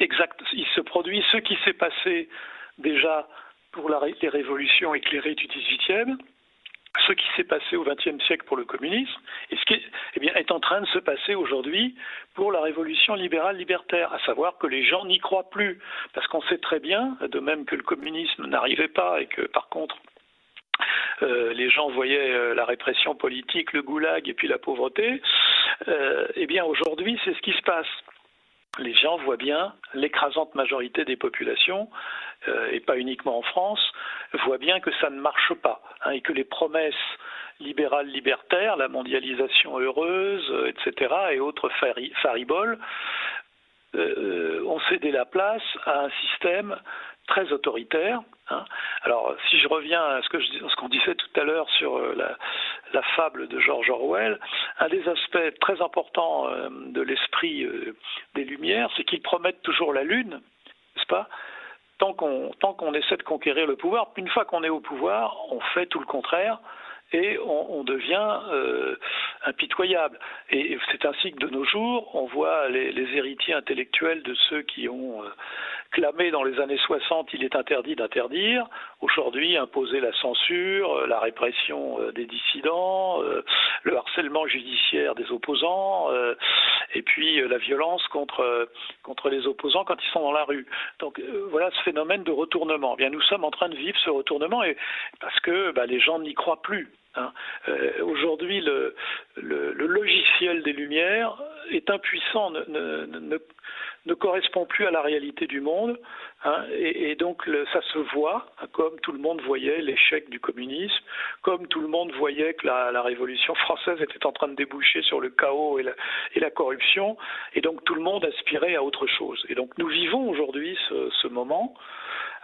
exact, il se produit ce qui s'est passé déjà pour les révolutions éclairées du XVIIIe, ce qui s'est passé au XXe siècle pour le communisme et ce qui est, eh bien, est en train de se passer aujourd'hui pour la révolution libérale libertaire, à savoir que les gens n'y croient plus, parce qu'on sait très bien, de même que le communisme n'arrivait pas et que par contre euh, les gens voyaient euh, la répression politique, le goulag et puis la pauvreté, euh, eh bien aujourd'hui c'est ce qui se passe les gens voient bien, l'écrasante majorité des populations, euh, et pas uniquement en France, voient bien que ça ne marche pas, hein, et que les promesses libérales libertaires, la mondialisation heureuse, euh, etc., et autres fariboles, euh, ont cédé la place à un système très autoritaire. Hein. Alors, si je reviens à ce qu'on disait tout à l'heure sur euh, la, la, fable de George Orwell, un des aspects très importants euh, de l'esprit euh, des Lumières, c'est qu'ils promettent toujours la lune, n'est-ce pas? Tant qu'on tant qu'on essaie de conquérir le pouvoir, une fois qu'on est au pouvoir, on fait tout le contraire et on, devient euh, impitoyable. Et c'est ainsi que de nos jours, on voit les, héritiers intellectuels de ceux qui ont euh, clamé dans les années 60 il est interdit d'interdire, aujourd'hui imposer la censure, euh, la répression des dissidents, le harcèlement judiciaire des opposants, et puis la violence contre, contre les opposants quand ils sont dans la rue. Donc voilà ce phénomène de retournement. Eh bien, nous sommes en train de vivre ce retournement et, parce que bah, les gens n'y croient plus. Hein. Euh, aujourd'hui, le, logiciel des Lumières est impuissant, ne, correspond plus à la réalité du monde. Hein, et, donc ça se voit, hein, comme tout le monde voyait l'échec du communisme, comme tout le monde voyait que la, Révolution française était en train de déboucher sur le chaos et la, et la, corruption, et donc tout le monde aspirait à autre chose. Et donc nous vivons aujourd'hui ce, ce moment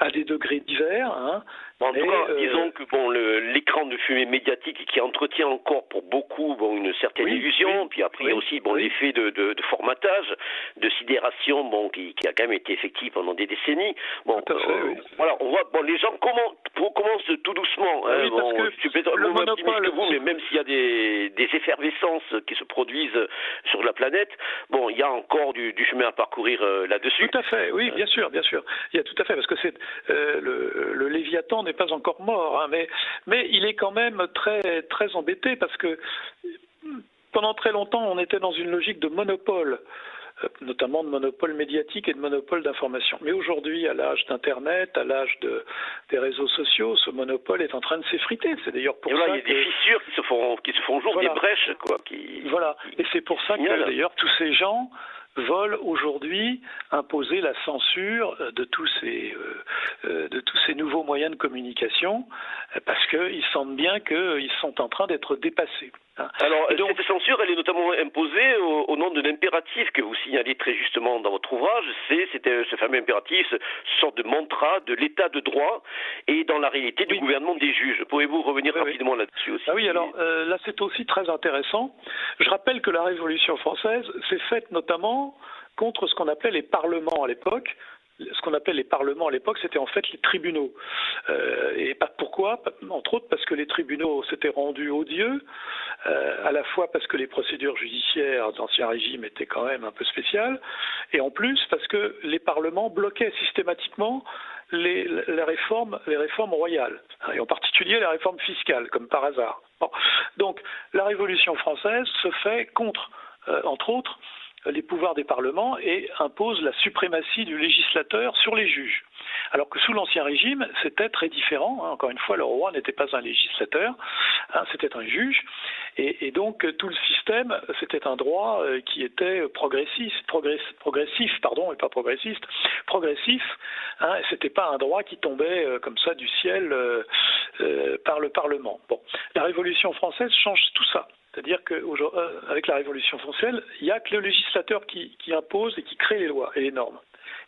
à des degrés divers. Hein. En tout cas, euh, disons que bon, l'écran de fumée médiatique qui entretient encore pour beaucoup bon, une certaine illusion, puis après a aussi bon, l'effet de, de, de, formatage, de sidération bon, qui, qui, a quand même été effectif pendant des décennies. Bon, euh, voilà, on voit bon, les gens commencent, commencent tout doucement. Hein, bon, que je suis peut-être moins optimiste que vous, mais même s'il y a des, des, effervescences qui se produisent sur la planète, bon, il y a encore du, du chemin à parcourir euh, là-dessus. Tout à fait, oui, bien sûr, bien sûr. Il y a tout à fait, parce que c'est le, le Léviathan n'est pas encore mort, hein, mais, mais il est quand même très, très embêté parce que pendant très longtemps, on était dans une logique de monopole euh, notamment de monopole médiatique et de monopole d'information. Mais aujourd'hui, à l'âge d'Internet, à l'âge de, des réseaux sociaux, ce monopole est en train de s'effriter. C'est d'ailleurs pour ça il y a des fissures qui se font, qui se font jour, des brèches, quoi. Qui, voilà. Et c'est pour ça que d'ailleurs tous ces gens veulent aujourd'hui imposer la censure de tous ces, euh, euh, de tous ces nouveaux moyens de communication parce qu'ils sentent bien qu'ils sont en train d'être dépassés. Hein. Alors, cette censure, elle est notamment imposée au, nom d'un impératif que vous signalez très justement dans votre ouvrage. C'est ce fameux impératif, ce sorte de mantra de l'état de droit et dans la réalité du gouvernement des juges. Pouvez-vous revenir rapidement là-dessus aussi ah Oui, alors euh, là, c'est aussi très intéressant. Je rappelle que la Révolution française s'est faite notamment contre ce qu'on appelait les parlements à l'époque, ce qu'on appelle les parlements à l'époque, c'était en fait les tribunaux. Euh, et pourquoi Entre autres parce que les tribunaux s'étaient rendus odieux, euh, à la fois parce que les procédures judiciaires d'Ancien Régime étaient quand même un peu spéciales, et en plus parce que les parlements bloquaient systématiquement les, réformes, les réformes royales, et en particulier les réformes fiscales, comme par hasard. Donc la Révolution française se fait contre, euh, entre autres, les pouvoirs des parlements et impose la suprématie du législateur sur les juges. Alors que sous l'Ancien Régime, c'était très différent. Hein. Encore une fois, le roi n'était pas un législateur, hein, c'était un juge. Et, donc, tout le système, c'était un droit euh, qui était progressif, progressif, pardon, et pas progressiste, progressif. Hein, c'était pas un droit qui tombait euh, comme ça du ciel euh, par le Parlement. Bon, la Révolution française change tout ça. C'est-à-dire qu'avec la Révolution française, il n'y a que le législateur qui, qui impose et qui crée les lois et les normes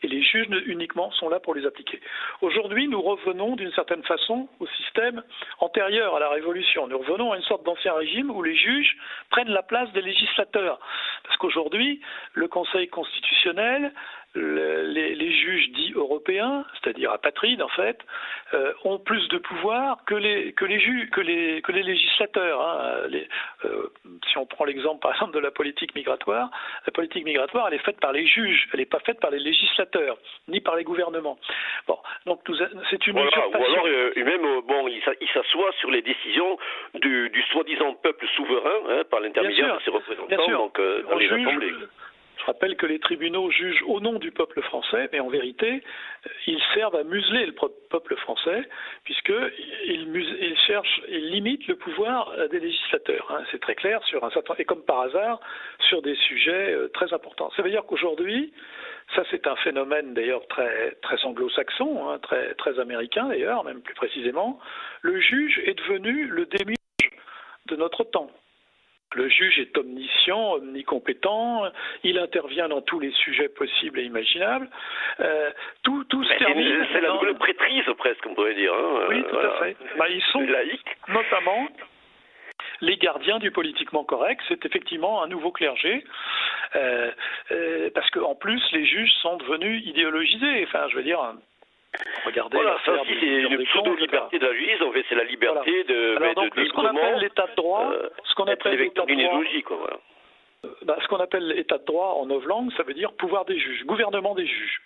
et les juges uniquement sont là pour les appliquer. Aujourd'hui, nous revenons d'une certaine façon au système antérieur à la Révolution. Nous revenons à une sorte d'ancien régime où les juges prennent la place des législateurs. Parce qu'aujourd'hui, le Conseil constitutionnel les, juges dits européens, c'est-à-dire apatrides en fait, euh, ont plus de pouvoir que les que les juges, que les que les législateurs. Hein. Euh, si on prend l'exemple par exemple de la politique migratoire, la politique migratoire elle est faite par les juges, elle n'est pas faite par les législateurs ni par les gouvernements. Bon, donc c'est une voilà, Ou alors euh, même bon, il s'assoit sur les décisions du, soi-disant peuple souverain hein, par l'intermédiaire de ses représentants donc dans les assemblées. Je rappelle que les tribunaux jugent au nom du peuple français, mais en vérité, euh, ils servent à museler le peuple français, puisqu'ils cherchent, ils limitent le pouvoir euh, des législateurs. Hein. C'est très clair et comme par hasard, sur des sujets euh, très importants. Ça veut dire qu'aujourd'hui, ça c'est un phénomène d'ailleurs très, très anglo-saxon, hein, très, très américain d'ailleurs, même plus précisément, le juge est devenu le démiurge de notre temps. Le juge est omniscient, omnicompétent, il intervient dans tous les sujets possibles et imaginables. Euh, tout, tout se termine. C'est la nouvelle prêtrise presque, on pourrait dire. Hein. Oui, tout à fait. Bah, ils sont notamment les gardiens du politiquement correct, c'est effectivement un nouveau clergé, euh, euh, parce qu'en plus les juges sont devenus idéologisés. Enfin, je veux dire, Regardez voilà, ça aussi c'est une pseudo-liberté de la justice, en fait c'est la liberté de, Alors, donc, ce qu'on appelle l'état de droit, euh, ce qu'on appelle l'état de droit, quoi, voilà. Bah, ce qu'on appelle l'état de droit en novlangue, ça veut dire pouvoir des juges, gouvernement des juges.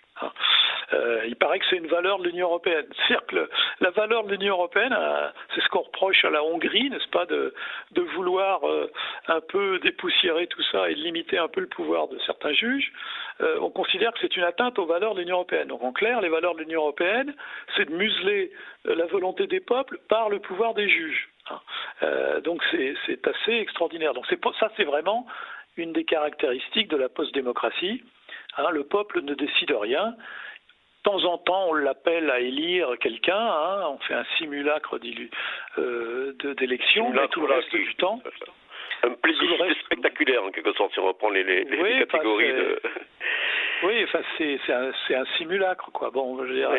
Euh, il paraît que c'est une valeur de l'Union européenne. Que la valeur de l'Union européenne, euh, c'est ce qu'on reproche à la Hongrie, n'est-ce pas, de, de vouloir euh, un peu dépoussiérer tout ça et limiter un peu le pouvoir de certains juges. on considère que c'est une atteinte aux valeurs de l'Union européenne. Donc en clair, les valeurs de l'Union européenne, c'est de museler la volonté des peuples par le pouvoir des juges. Hein. donc c'est assez extraordinaire. Donc ça, c'est vraiment une des caractéristiques de la post-démocratie. Hein. le peuple ne décide rien temps en temps, on l'appelle à élire quelqu'un, hein, on fait un simulacre euh, d'élection, mais tout le reste du temps. Un plébiscite spectaculaire, en quelque sorte, si on reprend les, les, catégories de. Oui, enfin, c'est un, un, simulacre, quoi. Bon, je veux dire,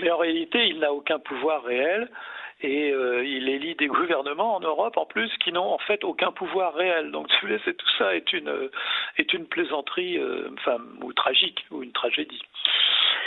mais en réalité, il n'a aucun pouvoir réel et euh, il élit des gouvernements en Europe en plus qui n'ont en fait aucun pouvoir réel. Donc tu sais, tout ça est une est une plaisanterie, euh, enfin ou tragique ou une tragédie.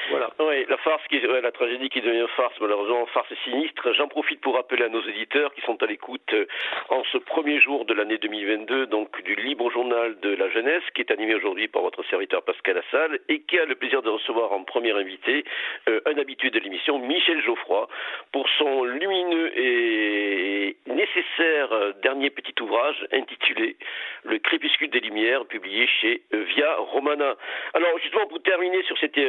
Voilà. Oui, la farce, qui, la tragédie qui devient farce, malheureusement, farce sinistre. J'en profite pour rappeler à nos éditeurs qui sont à l'écoute euh, en ce premier jour de l'année 2022, donc du libre journal de la jeunesse, qui est animé aujourd'hui par votre serviteur Pascal Assal et qui a le plaisir de recevoir en premier invité euh, un habitué de l'émission, Michel Geoffroy, pour son lumineux et nécessaire euh, dernier petit ouvrage intitulé Le crépuscule des lumières, publié chez Via Romana. Alors, justement, pour terminer sur cette,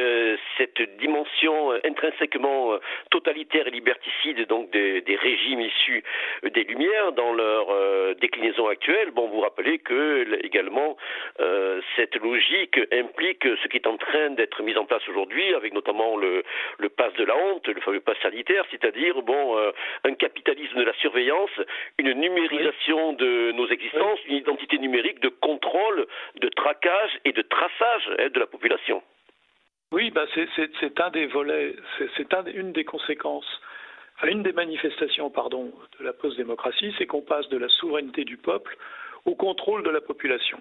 cette cette dimension euh, intrinsèquement euh, totalitaire et liberticide donc des, régimes issus euh, des Lumières dans leur déclinaison actuelle. Bon, vous rappelez que également cette logique implique ce qui est en train d'être mis en place aujourd'hui, avec notamment le, le pass de la honte, le fameux pass sanitaire, c'est-à-dire bon un capitalisme de la surveillance, une numérisation de nos existences, une identité numérique de contrôle, de traquage et de traçage hein, de la population. Oui, bah c'est un des volets, c'est un, une des conséquences, enfin une des manifestations, pardon, de la post-démocratie, c'est qu'on passe de la souveraineté du peuple au contrôle de la population.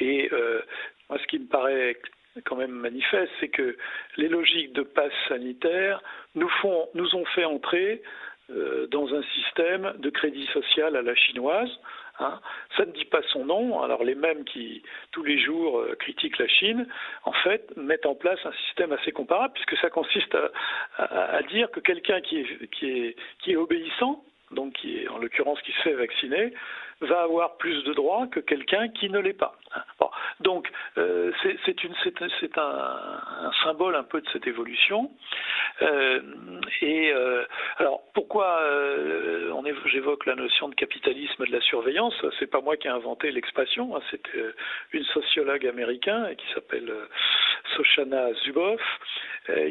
Et euh, moi, ce qui me paraît quand même manifeste, c'est que les logiques de passe sanitaire nous, font, nous ont fait entrer euh, dans un système de crédit social à la chinoise, Hein. Ça ne dit pas son nom. Alors les mêmes qui tous les jours euh, critiquent la Chine, en fait, mettent en place un système assez comparable, puisque ça consiste à, dire que quelqu'un qui est, obéissant, donc qui en l'occurrence qui se fait vacciner, va avoir plus de droits que quelqu'un qui ne l'est pas. donc euh, c'est un, symbole un peu de cette évolution. Euh, et euh, alors pourquoi j'évoque la notion de capitalisme de la surveillance C'est pas moi qui ai inventé l'expression, hein, c'est une sociologue américaine qui s'appelle Soshana Zuboff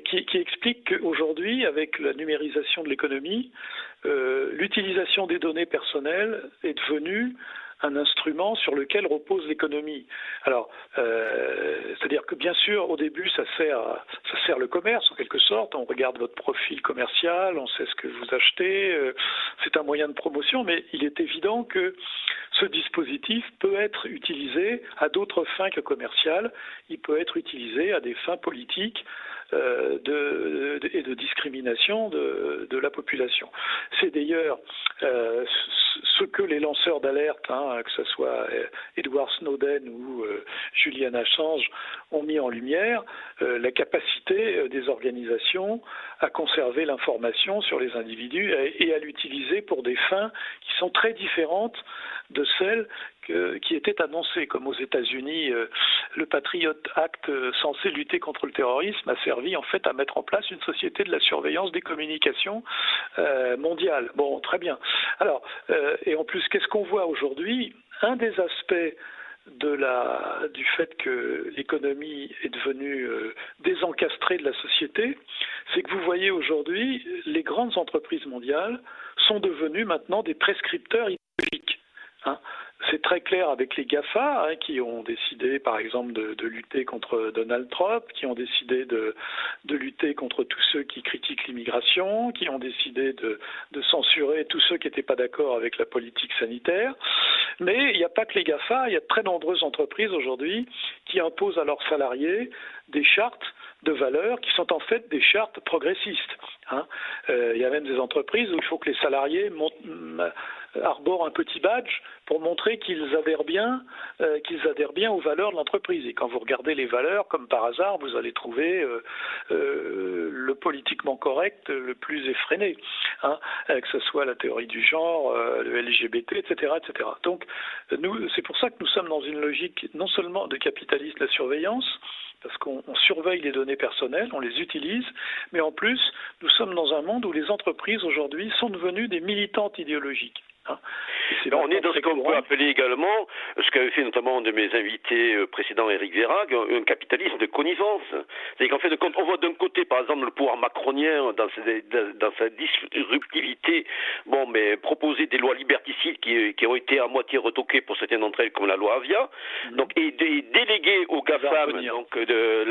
qui, qui explique qu'aujourd'hui, avec la numérisation de l'économie, l'utilisation des données personnelles est devenue un instrument sur lequel repose l'économie. Alors, euh, c'est-à-dire que bien sûr, au début, ça sert, le commerce en quelque sorte. On regarde votre profil commercial, on sait ce que vous achetez. Euh, c'est un moyen de promotion, mais il est évident que ce dispositif peut être utilisé à d'autres fins que commerciales. Il peut être utilisé à des fins politiques. Euh, et de discrimination de, la population. C'est d'ailleurs euh, ce que les lanceurs d'alerte, hein, que ce soit euh, Edward Snowden ou Julian Assange, ont mis en lumière, la capacité des organisations à conserver l'information sur les individus et à l'utiliser pour des fins qui sont très différentes de celles qui étaient annoncées, comme aux États-Unis, le Patriot Act censé lutter contre le terrorisme a servi en fait à mettre en place une société de la surveillance des communications mondiales. Bon, très bien. Alors, euh, et en plus, qu'est-ce qu'on voit aujourd'hui? Un des aspects du fait que l'économie est devenue euh, désencastrée de la société, c'est que vous voyez aujourd'hui, les grandes entreprises mondiales sont devenues maintenant des prescripteurs idéologiques. Hein. C'est très clair avec les GAFA hein, qui ont décidé, par exemple, de, lutter contre Donald Trump, qui ont décidé de, lutter contre tous ceux qui critiquent l'immigration, qui ont décidé de, censurer tous ceux qui n'étaient pas d'accord avec la politique sanitaire. Mais il n'y a pas que les GAFA, il y a de très nombreuses entreprises aujourd'hui qui imposent à leurs salariés des chartes de valeurs qui sont en fait des chartes progressistes. Hein. Euh, il y a même des entreprises où il faut que les salariés arborent un petit badge pour montrer qu'ils adhèrent bien, euh, qu'ils adhèrent bien aux valeurs de l'entreprise. Et quand vous regardez les valeurs, comme par hasard, vous allez trouver euh, euh, le politiquement correct le plus effréné, hein, que ce soit la théorie du genre, le LGBT, etc., etc. Donc, nous, c'est pour ça que nous sommes dans une logique non seulement de capitalisme de la surveillance, parce qu'on surveille les données personnelles, on les utilise, mais en plus, nous sommes dans un monde où les entreprises aujourd'hui sont devenues des militantes idéologiques. Hein. on est dans ce qu'on peut appeler également, ce qu'avait fait notamment un de mes invités euh, précédents, Eric Verrag, un, capitalisme de connivence. C'est qu'en fait, on voit d'un côté, par exemple, le pouvoir macronien dans, dans sa disruptivité, bon, mais proposer des lois liberticides qui, qui, ont été à moitié retoquées pour certaines d'entre elles, comme la loi Avia, mhm. donc, et, déléguer aux GAFAM donc, de,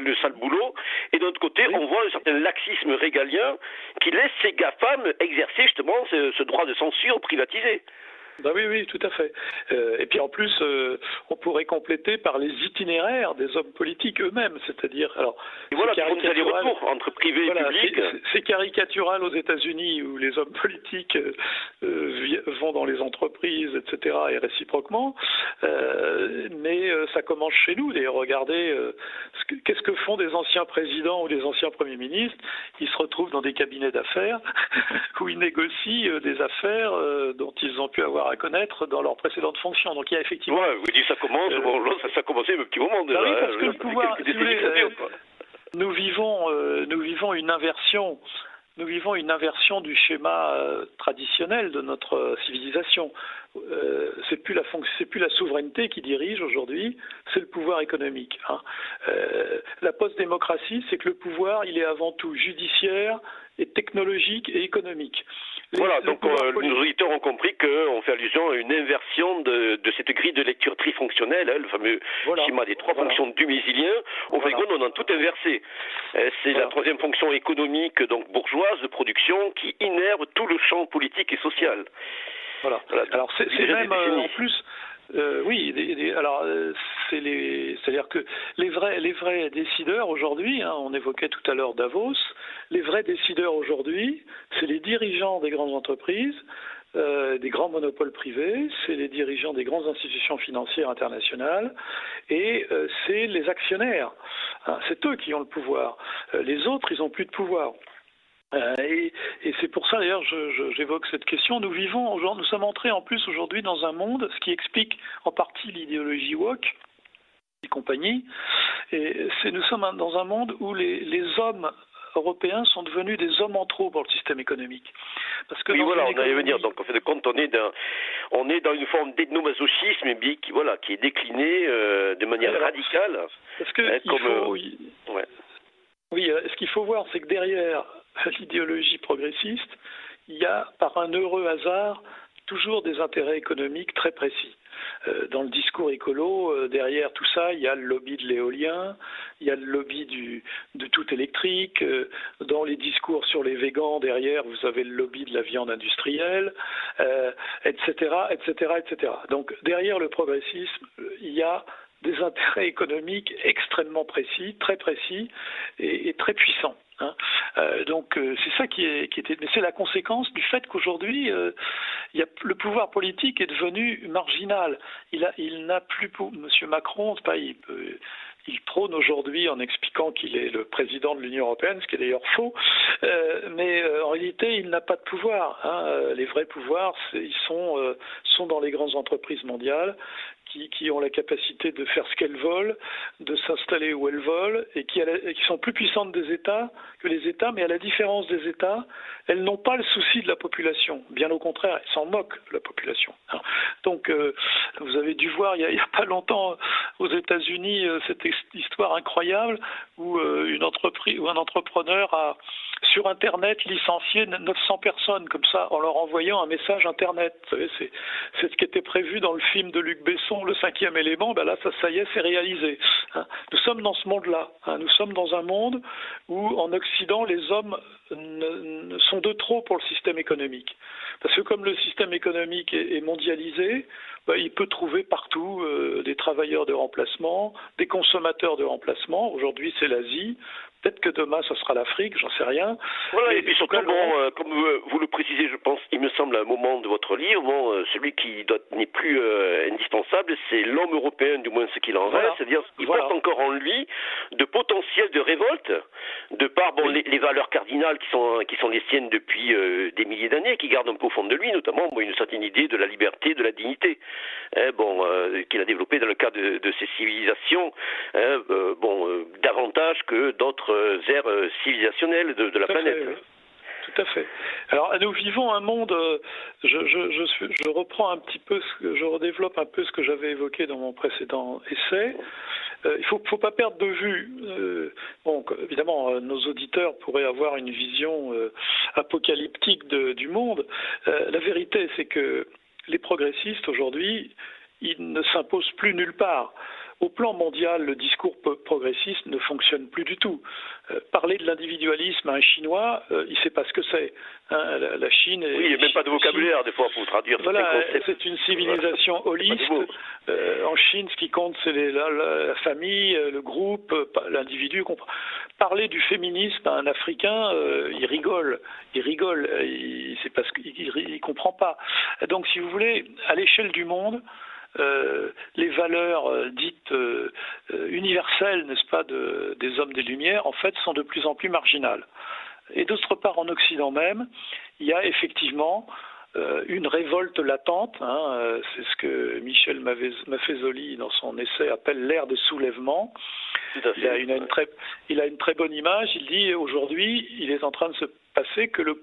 le sale boulot. Et d'un autre côté, on voit un certain laxisme régalien qui laisse ces GAFAM exercer justement ce, ce droit de censure privatisé. Bah oui, oui, tout à fait. Euh, et puis en plus, euh, on pourrait compléter par les itinéraires des hommes politiques eux-mêmes, c'est-à-dire, alors, et voilà, caricatural, entre privé et public. C'est caricatural aux États-Unis où les hommes politiques euh, vont dans les entreprises, etc., et réciproquement. mais ça commence chez nous. D'ailleurs, regardez, qu'est-ce que font des anciens présidents ou des anciens premiers ministres? Ils se retrouvent dans des cabinets d'affaires où ils négocient des affaires dont ils ont pu avoir à connaître dans leurs précédentes fonctions. Donc il y a effectivement. Ouais, vous dites ça commence, euh, bon, ça, ça a commencé un petit moment déjà. Bah oui, parce que le pouvoir, si voulez, euh, nous vivons, euh, nous vivons une inversion. Nous vivons une inversion du schéma traditionnel de notre civilisation. Euh, c'est plus la c'est plus la souveraineté qui dirige aujourd'hui, c'est le pouvoir économique. Hein. la post-démocratie, c'est que le pouvoir, il est avant tout judiciaire, et technologique et économique. Voilà, donc euh, nos auditeurs ont compris qu'on fait allusion à une inversion de, de cette grille de lecture trifonctionnelle, hein, le fameux schéma des trois fonctions du mésilien. Au voilà. on a tout inversé. Euh, c'est la troisième fonction économique, donc bourgeoise, de production, qui innerve tout le champ politique et social. Voilà. Alors c'est même euh, en plus euh, oui, alors euh, c'est c'est-à-dire que les vrais, décideurs aujourd'hui, hein, on évoquait tout à l'heure Davos, les vrais décideurs aujourd'hui, c'est les dirigeants des grandes entreprises, euh, des grands monopoles privés, c'est les dirigeants des grandes institutions financières internationales et c'est les actionnaires. Hein, c'est eux qui ont le pouvoir. Les autres, ils n'ont plus de pouvoir. Euh, et, c'est pour ça d'ailleurs j'évoque cette question. Nous vivons, nous sommes entrés en plus aujourd'hui dans un monde, ce qui explique en partie l'idéologie woke et compagnie. Et nous sommes dans un monde où les, les, hommes européens sont devenus des hommes en trop pour le système économique. Parce que oui, voilà, on allait venir. Donc, en fait compte, on est dans, on est dans une forme d'ethnomasochisme qui, voilà, qui est décliné euh, de manière radicale. Parce que hein, comme, faut, oui, euh, ouais. oui, ce qu'il faut voir, c'est que derrière l'idéologie progressiste, il y a, par un heureux hasard, toujours des intérêts économiques très précis. Euh, dans le discours écolo, euh, derrière tout ça, il y a le lobby de l'éolien, il y a le lobby du, de tout électrique. Euh, dans les discours sur les végans, derrière, vous avez le lobby de la viande industrielle, etc., etc., etc. Donc derrière le progressisme, il y a des intérêts économiques extrêmement précis, très précis et, et très puissants. Hein. Euh, donc euh, c'est ça qui, est, qui était, mais c'est la conséquence du fait qu'aujourd'hui, euh, le pouvoir politique est devenu marginal. Il a, il n'a plus, Monsieur Macron, pas, il, il prône aujourd'hui en expliquant qu'il est le président de l'Union européenne, ce qui est d'ailleurs faux, mais en réalité, il n'a pas de pouvoir. Hein. Les vrais pouvoirs, ils sont, sont dans les grandes entreprises mondiales qui, ont la capacité de faire ce qu'elles veulent, de s'installer où elles veulent, et qui, sont plus puissantes des États que les États, mais à la différence des États, elles n'ont pas le souci de la population. Bien au contraire, elles s'en moquent de la population. Donc, euh, vous avez dû voir il n'y a, pas longtemps aux États-Unis euh, cette histoire incroyable où euh, une entreprise ou un entrepreneur a sur Internet licencié 900 personnes comme ça en leur envoyant un message Internet. c'est ce qui était prévu dans le film de Luc Besson, Le cinquième élément. Ben là, ça, ça y est, c'est réalisé. Hein. Nous sommes dans ce monde-là. Hein. Nous sommes dans un monde où en Occident, les hommes ne, sont de trop pour le système économique. Parce que comme le système économique est, mondialisé, ben, il peut trouver partout euh, des travailleurs de remplacement, des consommateurs de remplacement. Aujourd'hui, c'est l'Asie. Peut-être que demain, ce sera l'Afrique, j'en sais rien. Voilà, et puis surtout, bon, euh, comme vous, le précisez, je pense, il me semble, à un moment de votre livre, bon, euh, celui qui n'est plus euh, indispensable, c'est l'homme européen, du moins ce qu'il en reste, c'est-à-dire qu'il porte encore en lui de potentiel de révolte, de par bon, les, valeurs cardinales qui sont, qui sont les siennes depuis des milliers d'années, qui gardent un peu au fond de lui, notamment une certaine idée de la liberté, de la dignité, hein, bon, qu'il a développé dans le cadre de, de ces civilisations, hein, bon, davantage que d'autres aires civilisationnelles de, la planète. tout à fait. Alors, nous vivons un monde. Euh, je, je, je, reprends un petit peu, ce que, je redéveloppe un peu ce que j'avais évoqué dans mon précédent essai. Euh, il ne faut, faut, pas perdre de vue. Euh, bon, évidemment, nos auditeurs pourraient avoir une vision apocalyptique de, du monde. la vérité, c'est que les progressistes aujourd'hui, ils ne s'imposent plus nulle part. Au plan mondial, le discours progressiste ne fonctionne plus du tout. Euh, parler de l'individualisme à un Chinois, euh, il ne sait pas ce que c'est. Hein. la, Chine. Oui, il n'y a même pas de vocabulaire des fois pour traduire. Voilà, c'est une civilisation holiste. Euh, en Chine, ce qui compte, c'est la, famille, le groupe, l'individu. Parler du féminisme à un Africain, il rigole. Il rigole. Qu'il ne comprend pas. Donc, si vous voulez, à l'échelle du monde, euh, les valeurs euh, dites euh, universelles, n'est-ce pas, de, des hommes des Lumières, en fait, sont de plus en plus marginales. Et d'autre part, en Occident même, il y a effectivement une révolte latente. Hein, c'est ce que Michel Maffezoli, dans son essai, appelle l'ère de soulèvement. Il a, une, très, il a, une, très, bonne image. Il dit aujourd'hui, il est en train de se passer que le,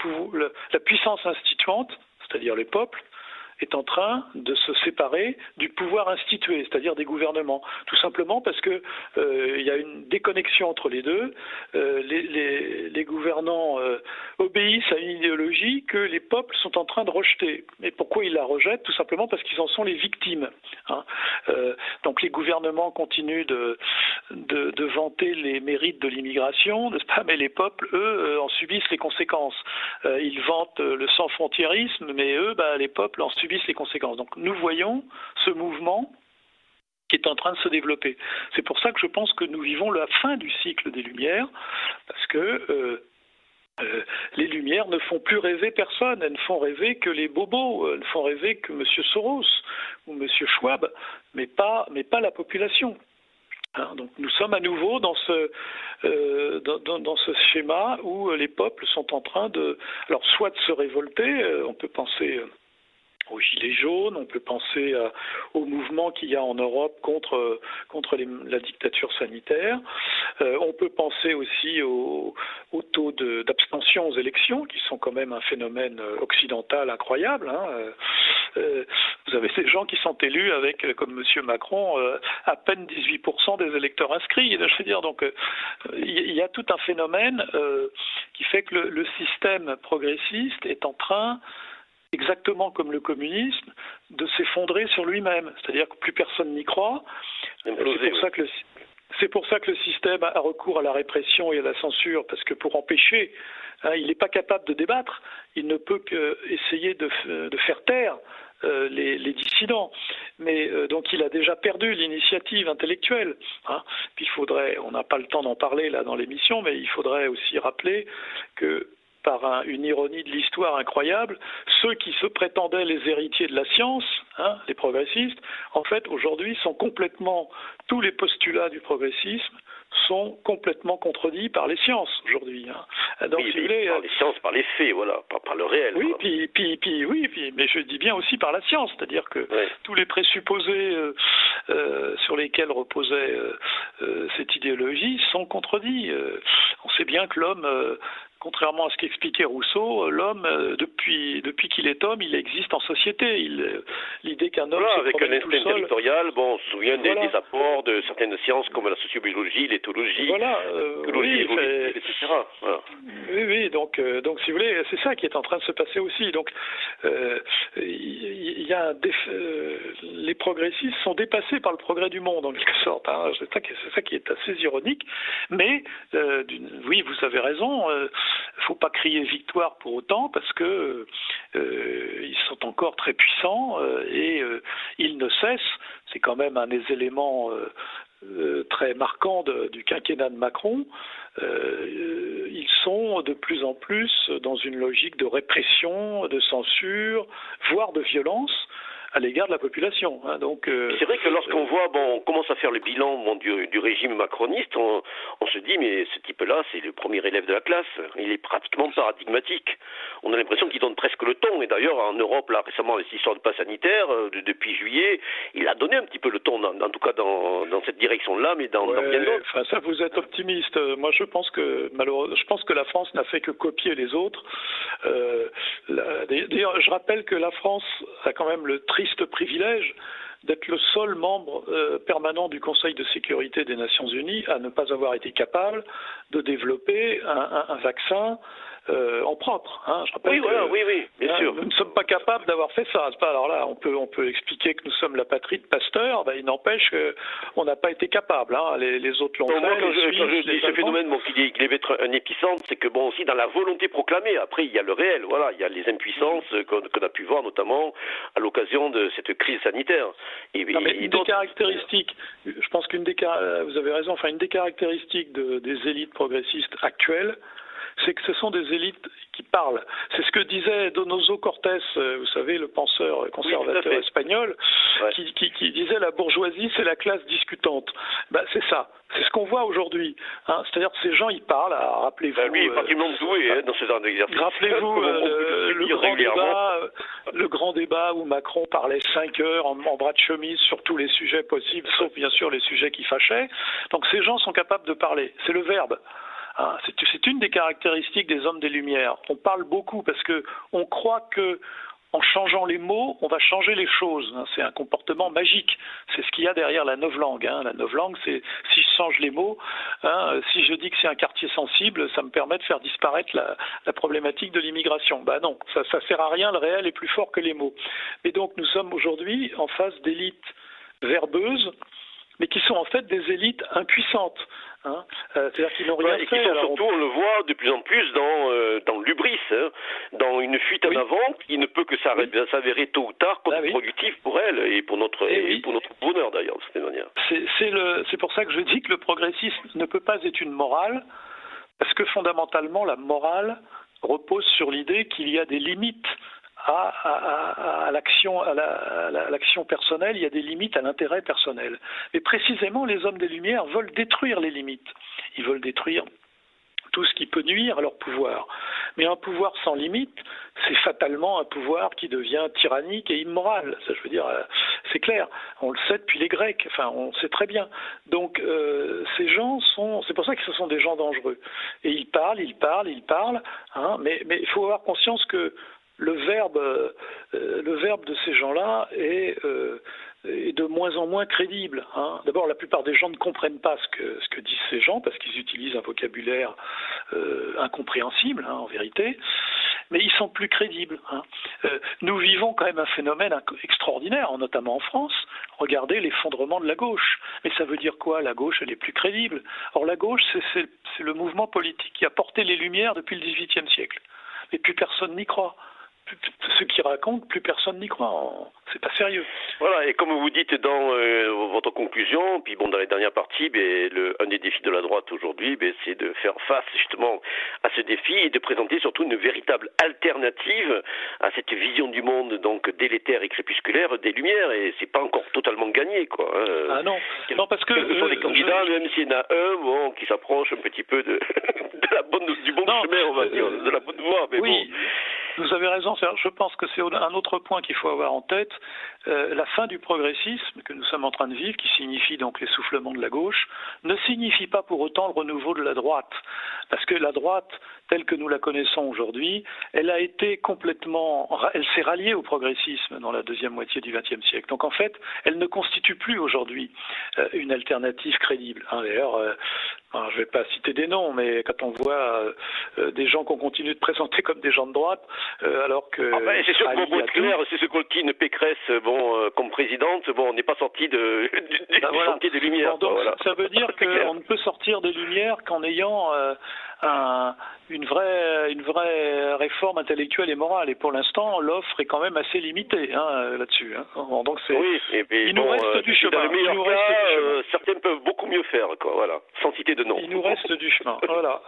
la puissance instituante, c'est-à-dire les peuples, est en train de se séparer du pouvoir institué, c'est-à-dire des gouvernements. Tout simplement parce que euh, il y a une déconnexion entre les deux. Euh, les, gouvernants euh, obéissent à une idéologie que les peuples sont en train de rejeter. Et pourquoi ils la rejettent? Tout simplement parce qu'ils en sont les victimes. Hein. donc les gouvernements continuent de, de, de, vanter les mérites de l'immigration, n'est-ce pas? Mais les peuples, eux, en subissent les conséquences. ils vantent le sans-frontiérisme, mais eux, bah, les peuples en subissent subissent les conséquences. Donc nous voyons ce mouvement qui est en train de se développer. C'est pour ça que je pense que nous vivons la fin du cycle des Lumières, parce que euh, euh, les Lumières ne font plus rêver personne, elles ne font rêver que les bobos, elles ne font rêver que M. Soros ou M. Schwab, mais pas, mais pas la population. Hein, donc nous sommes à nouveau dans ce, euh, dans, dans, ce schéma où les peuples sont en train de, alors soit de se révolter, on peut penser aux Gilets jaunes, on peut penser au mouvement qu'il y a en Europe contre, contre la dictature sanitaire. Euh, on peut penser aussi au, au taux d'abstention aux élections, qui sont quand même un phénomène occidental incroyable. Hein. Euh, euh, vous avez ces gens qui sont élus avec, comme M. Macron, à peine 18% des électeurs inscrits. Je veux dire, donc il y a tout un phénomène qui fait que le système progressiste est en train exactement comme le communisme, de s'effondrer sur lui-même. C'est-à-dire que plus personne n'y croit. C'est pour, ça que le, c'est pour ça que le système a recours à la répression et à la censure, parce que pour empêcher, hein, il n'est pas capable de débattre, il ne peut qu'essayer de, de faire taire euh, les, les, dissidents. Mais euh, donc il a déjà perdu l'initiative intellectuelle. Hein. Puis il faudrait, on n'a pas le temps d'en parler là dans l'émission, mais il faudrait aussi rappeler que par une ironie de l'histoire incroyable, ceux qui se prétendaient les héritiers de la science, hein, les progressistes, en fait aujourd'hui sont complètement tous les postulats du progressisme sont complètement contredits par les sciences aujourd'hui. Hein. Donc, par les euh, sciences, par les faits, voilà, pas par le réel. Oui, puis, puis, puis, oui, puis, mais je dis bien aussi par la science, c'est-à-dire que tous les présupposés euh, euh, sur lesquels reposait cette idéologie sont contredits. on sait bien que l'homme contrairement à ce qu'expliquait Rousseau, l'homme, euh, depuis, depuis qu'il est homme, il existe en société. Euh, l'idée qu'un homme. avec un esprit territorial, bon, on se souvient des, apports de certaines sciences comme la sociobiologie, l'éthologie, voilà, euh, oui, etc. Oui, oui, donc, donc si vous voulez, c'est ça qui est en train de se passer aussi. Donc, il y, a les progressistes sont dépassés par le progrès du monde, en quelque sorte. Hein. C'est ça, ça, qui est assez ironique. Mais, oui, vous avez raison il ne faut pas crier victoire pour autant parce que euh, ils sont encore très puissants euh, et euh, ils ne cessent. C'est quand même un des éléments très marquants du quinquennat de Macron. ils sont de plus en plus dans une logique de répression, de censure, voire de violence à l'égard de la population. Hein. donc euh, c'est vrai que lorsqu'on voit, bon, on commence à faire le bilan du, du, régime macroniste, on, on, se dit mais ce type-là, c'est le premier élève de la classe. Il est pratiquement paradigmatique. On a l'impression qu'il donne presque le ton. Et d'ailleurs, en Europe, là récemment, avec cette histoire de passe sanitaire, euh, depuis juillet, il a donné un petit peu le ton, en, tout cas dans, dans cette direction-là, mais dans, dans bien d'autres. Enfin, ça, vous êtes optimiste. Moi, je pense que malheureusement, je pense que la France n'a fait que copier les autres. Euh, D'ailleurs, je rappelle que la France a quand même le triste privilège d'être le seul membre euh, permanent du Conseil de sécurité des Nations Unies à ne pas avoir été capable de développer un vaccin euh, en propre. Hein. Je rappelle oui, oui, oui, bien hein, sûr. Nous ne sommes pas capables d'avoir fait ça. Pas, alors là, on peut, on peut expliquer que nous sommes la patrie de Pasteur. Ben, il n'empêche qu'on n'a pas été capable. Hein. Les, les, autres l'ont fait. Moi, quand, je, dis ce phénomène, bon, qu'il devait être un épicentre, c'est que bon, aussi dans la volonté proclamée. Après, il y a le réel. Voilà, il y a les impuissances qu'on a pu voir, notamment à l'occasion de cette crise sanitaire. Et, non, mais une des caractéristiques, je pense qu'une des, vous avez raison. Enfin, une des caractéristiques de, des élites progressistes actuelles c'est que ce sont des élites qui parlent. C'est ce que disait Donoso Cortés, euh, vous savez, le penseur conservateur espagnol, qui, qui, disait la bourgeoisie, c'est la classe discutante. Ben, c'est ça. C'est ce qu'on voit aujourd'hui. Hein. C'est-à-dire que ces gens, ils parlent. Rappelez-vous. Ben lui, il est particulièrement doué hein, dans ce genre d'exercice. Rappelez-vous euh, le, grand débat, euh, le grand débat où Macron parlait cinq heures en, en, bras de chemise sur tous les sujets possibles, sauf bien sûr les sujets qui fâchaient. Donc ces gens sont capables de parler. C'est le verbe. Ah, c'est une des caractéristiques des hommes des Lumières. On parle beaucoup parce que on croit que en changeant les mots, on va changer les choses. C'est un comportement magique. C'est ce qu'il y a derrière la novlangue. Hein. La novlangue, c'est si je change les mots, hein, si je dis que c'est un quartier sensible, ça me permet de faire disparaître la, problématique de l'immigration. Ben non, ça ne sert à rien. Le réel est plus fort que les mots. Et donc, nous sommes aujourd'hui en face d'élites verbeuses, mais qui sont en fait des élites impuissantes. Hein. Euh, c'est-à-dire qu'ils n'ont rien et fait. surtout, on... le voit de plus en plus dans, euh, dans l'ubris, hein, dans une fuite en avant qui ne peut que s'avérer tôt ou tard ah contre-productif pour elle et pour notre, eh et, pour notre bonheur d'ailleurs, de cette manière. C'est pour ça que je dis que le progressisme ne peut pas être une morale, parce que fondamentalement, la morale repose sur l'idée qu'il y a des limites à, l'action personnelle, il y a des limites à l'intérêt personnel. Et précisément, les hommes des Lumières veulent détruire les limites. Ils veulent détruire tout ce qui peut nuire à leur pouvoir. Mais un pouvoir sans limite, c'est fatalement un pouvoir qui devient tyrannique et immoral. Ça, je veux dire, euh, c'est clair. On le sait depuis les Grecs. Enfin, on sait très bien. Donc, euh, ces gens sont. C'est pour ça que ce sont des gens dangereux. Et ils parlent, ils parlent, ils parlent. Hein, mais, mais il faut avoir conscience que le verbe, euh, le verbe de ces gens-là est, euh, de moins en moins crédible. Hein. D'abord, la plupart des gens ne comprennent pas ce que, ce que disent ces gens parce qu'ils utilisent un vocabulaire euh, incompréhensible, hein, en vérité, mais ils sont plus crédibles. Hein. Nous vivons quand même un phénomène extraordinaire, notamment en France. Regardez l'effondrement de la gauche. Mais ça veut dire quoi La gauche, elle est plus crédible? Or, la gauche, c'est le mouvement politique qui a porté les Lumières depuis le XVIIIe siècle. Et plus personne n'y croit ceux qui racontent, plus personne n'y croit. C'est pas sérieux. Voilà, et comme vous dites dans euh, votre conclusion, puis bon, dans les dernières parties, ben, le, un des défis de la droite aujourd'hui, ben, c'est de faire face justement à ce défi et de présenter surtout une véritable alternative à cette vision du monde donc délétère et crépusculaire des Lumières. Et c'est pas encore totalement gagné, quoi. Hein. Ah non, non parce que que sont les candidats, même s'il y en a un, bon, qui s'approche un petit peu de, de la bonne, du bon chemin, on va euh, dire, de la bonne voie, mais oui. bon. Vous avez raison. Je pense que c'est un autre point qu'il faut avoir en tête. Euh, la fin du progressisme que nous sommes en train de vivre, qui signifie donc l'essoufflement de la gauche, ne signifie pas pour autant le renouveau de la droite. Parce que la droite, telle que nous la connaissons aujourd'hui, elle a été complètement, elle s'est ralliée au progressisme dans la deuxième moitié du XXe siècle. Donc en fait, elle ne constitue plus aujourd'hui euh, une alternative crédible. Hein, d'ailleurs, euh, je ne vais pas citer des noms, mais quand on voit des gens qu'on continue de présenter comme des gens de droite, alors que ah ben, c'est sûr que bon, clair, c'est ce qu'Oltine Pécresse, bon, euh, comme présidente, bon, on n'est pas sorti de, du, ben, voilà. des lumières. donc, Ça veut dire qu'on ne peut sortir des lumières qu'en ayant euh, une vraie, une vraie réforme intellectuelle et morale. Et pour l'instant, l'offre est quand même assez limitée hein, là-dessus. Hein. donc c'est, oui, et puis, il nous reste euh, du chemin. Dans le meilleur cas, euh, certains peuvent beaucoup mieux faire, quoi, voilà, sans citer de nom. Il nous reste du chemin, voilà.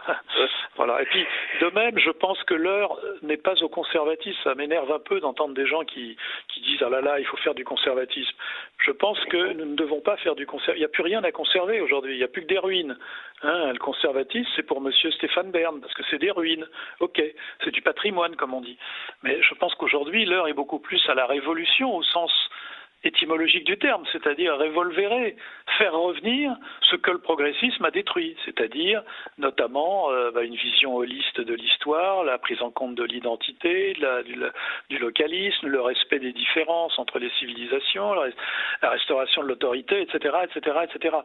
voilà. Et puis, de même, je pense que l'heure n'est pas au conservatisme. Ça m'énerve un peu d'entendre des gens qui, qui disent ah là là, il faut faire du conservatisme. Je pense que nous ne devons pas faire du conservatisme. Il n'y a plus rien à conserver aujourd'hui. Il n'y a plus que des ruines. Hein, le conservatisme, c'est pour Monsieur Stéphane Bern, parce que c'est des ruines. Ok, c'est du patrimoine, comme on dit. Mais je pense qu'aujourd'hui, l'heure est beaucoup plus à la révolution, au sens étymologique du terme, c'est-à-dire révolvérer, faire revenir ce que le progressisme a détruit, c'est-à-dire notamment euh, bah, une vision holiste de l'histoire, la prise en compte de l'identité, du, localisme, le respect des différences entre les civilisations, la, restauration de l'autorité, etc., etc., etc.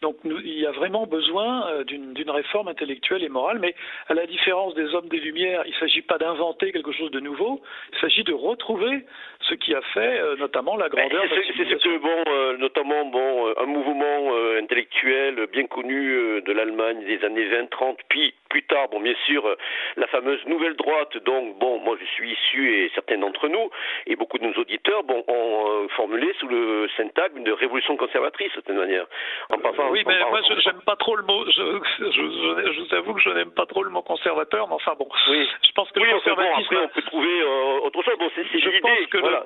Donc il y a vraiment besoin euh, d'une réforme intellectuelle et morale, mais à la différence des hommes des Lumières, il ne s'agit pas d'inventer quelque chose de nouveau, il s'agit de retrouver ce qui a fait euh, notamment la grande c'est ce que, bon, euh, notamment, bon, euh, un mouvement euh, intellectuel bien connu de l'Allemagne des années 20-30, puis plus tard, bon, bien sûr, la fameuse nouvelle droite, donc, bon, moi je suis issu et certains d'entre nous, et beaucoup de nos auditeurs, bon, ont formulé sous le syntagme de révolution conservatrice, de toute manière. En passant, oui, mais moi, je n'aime pas trop le mot, je, je, vous avoue que je n'aime pas trop le mot conservateur, mais enfin bon, oui. je pense que le conservatisme... après, on peut trouver autre chose, bon, c'est l'idée, voilà.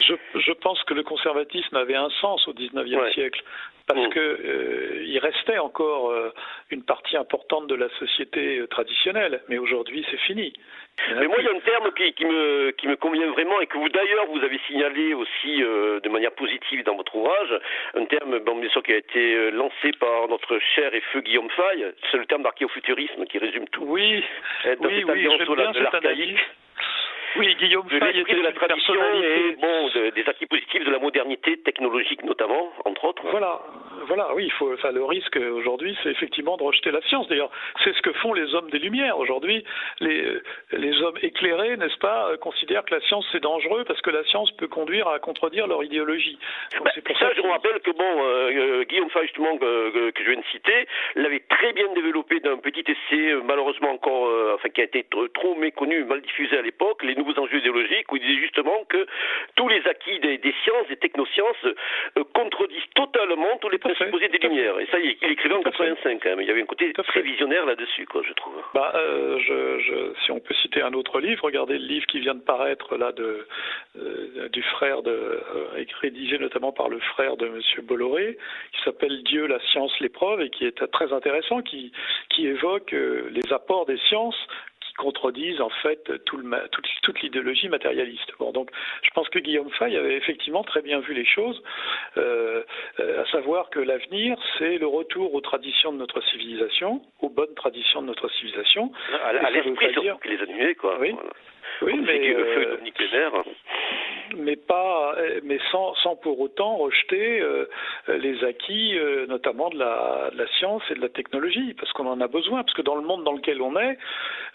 Je, je, pense que le conservatisme avait un sens au XIXe siècle parce mm. que euh, il restait encore euh, une partie importante de la société euh, traditionnelle, mais aujourd'hui c'est fini. Mais moi, il y a un terme qui, qui, me, qui me convient vraiment et que vous d'ailleurs vous avez signalé aussi de manière positive dans votre ouvrage, un terme bon, bien sûr qui a été lancé par notre cher et feu Guillaume Faye, c'est le terme d'archéofuturisme qui résume tout. Oui, oui, oui, j'aime bien cette analyse. Oui, Guillaume de l'esprit de la tradition et bon, des acquis positifs de la modernité technologique notamment, entre autres. Voilà, voilà, oui, il faut, enfin, le risque aujourd'hui, c'est effectivement de rejeter la science. D'ailleurs, c'est ce que font les hommes des Lumières aujourd'hui. Les, les hommes éclairés, n'est-ce pas, considèrent que la science c'est dangereux parce que la science peut conduire à contredire leur idéologie. Ben, pour ça, je vous rappelle que bon, euh, euh, Guillaume Fay, justement, que, que, je viens de citer, l'avait très bien développé d'un petit essai, euh, malheureusement encore, enfin, qui a été trop méconnu, mal diffusé à l'époque, les nouveaux enjeux idéologiques, où il disait justement que tous les acquis des, sciences, des technosciences, contredisent totalement tous les principes posés des Lumières. Et ça, il, il écrivait en 85 quand même. Il y avait un côté très visionnaire là-dessus, quoi, je trouve. Bah, euh, je, je, si on peut citer un autre livre, regardez le livre qui vient de paraître là de, euh, du frère de, euh, rédigé notamment par le frère de Monsieur Bolloré, qui s'appelle Dieu, la science, l'épreuve, et qui est très intéressant, qui, qui évoque euh, les apports des sciences contredisent en fait tout le, toute, toute l'idéologie matérialiste. Bon, donc je pense que Guillaume Fay avait effectivement très bien vu les choses, euh, euh, à savoir que l'avenir, c'est le retour aux traditions de notre civilisation, aux bonnes traditions de notre civilisation. À, à l'esprit dire... les animer, quoi. Oui. Oui, mais, euh, mais pas, mais sans, sans pour autant rejeter euh, les acquis, euh, notamment de la, de la, science et de la technologie, parce qu'on en a besoin, parce que dans le monde dans lequel on est,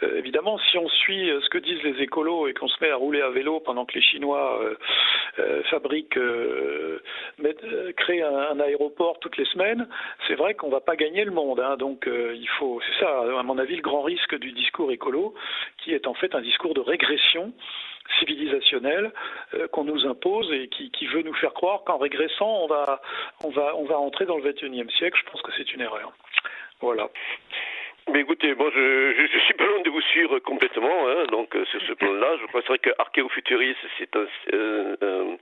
euh, évidemment, si on suit ce que disent les écolos et qu'on se met à rouler à vélo pendant que les Chinois fabriquent, créent un, aéroport toutes les semaines, c'est vrai qu'on va pas gagner le monde. Hein, donc il faut, c'est ça, à mon avis, le grand risque du discours écolo, qui est en fait un discours de régression civilisationnelle euh, qu'on nous impose et qui, veut nous faire croire qu'en régressant, on va, on, va, entrer dans le XXIe siècle. Je pense que c'est une erreur. Voilà. Mais écoutez, moi je, je, suis pas loin de vous suivre complètement, hein, donc euh, sur ce plan-là, je penserais que archéofuturiste c'est un, euh,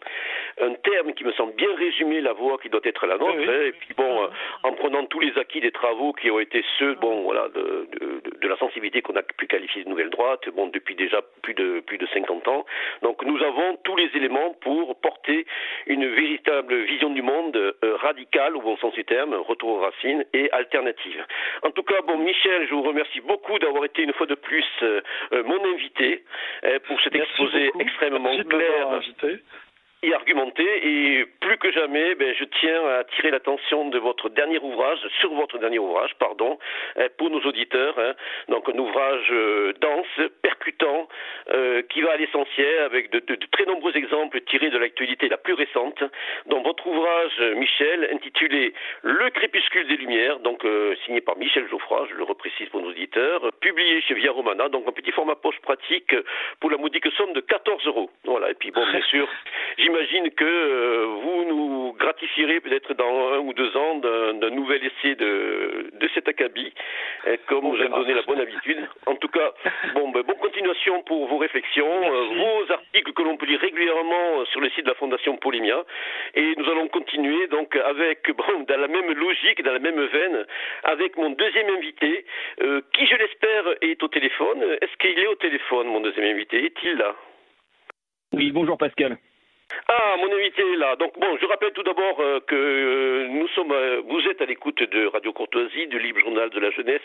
un, terme qui me semble bien résumer la voie qui doit être la nôtre, hein, et puis bon, euh, en prenant tous les acquis des travaux qui ont été ceux, bon voilà, de, de, de la sensibilité qu'on a pu qualifier de nouvelle droite, bon depuis déjà plus de plus de 50 ans, donc nous avons tous les éléments pour porter une véritable vision du monde radicale au bon sens du terme, retour aux racines et alternative. En tout cas, bon Michel je vous remercie beaucoup d'avoir été une fois de plus euh, euh, mon invité euh, pour cet exposé extrêmement clair et argumenté et plus que jamais, ben, je tiens à attirer l'attention de votre dernier ouvrage, sur votre dernier ouvrage, pardon, pour nos auditeurs. Hein. Donc un ouvrage dense, percutant, qui va à l'essentiel avec de, de, très nombreux exemples tiré de l'actualité la plus récente, dans votre ouvrage, Michel, intitulé Le crépuscule des Lumières, donc signé par Michel Geoffroy, je le reprécise pour nos auditeurs, publié chez Via Romana, donc un petit format poche pratique pour la modique somme de 14 euros. Voilà, et puis bon, bien sûr, j'imagine que vous nous gratifierez peut-être dans un ou deux ans d'un nouvel essai de, de cet acabit, comme vous avez donné la bonne habitude. En tout cas, bon, ben, bonne continuation pour vos réflexions, euh, vos articles que l'on peut lire régulièrement sur le site de la Fondation Polémia. Et nous allons continuer donc avec, bon, dans la même logique, dans la même veine, avec mon deuxième invité, euh, qui je l'espère est au téléphone. Est-ce qu'il est au téléphone, mon deuxième invité? Est-il là? Oui, bonjour Pascal. Ah, mon invité est là. Donc bon, je rappelle tout d'abord euh, que euh, nous sommes, euh, vous êtes à l'écoute de Radio Courtoisie, du Libre Journal de la Jeunesse,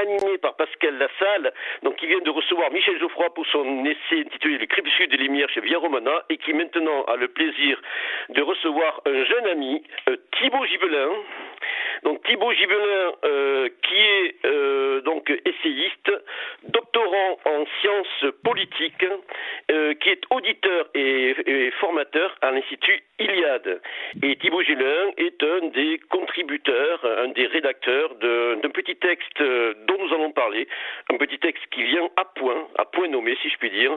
animé par Pascal Lassalle, donc qui vient de recevoir Michel Geoffroy pour son essai intitulé Le crépuscule des Lumières chez Via Romana et qui maintenant a le plaisir de recevoir un jeune ami, Thibaut Gibelin. Donc Thibaut Gibelin, qui est donc essayiste, doctorant en sciences politiques, qui est auditeur et, formateur à l'Institut Iliade. Et Thibaut Gélin est un des contributeurs, un des rédacteurs d'un petit texte dont nous allons parler, un petit texte qui vient à point, à point nommé si je puis dire.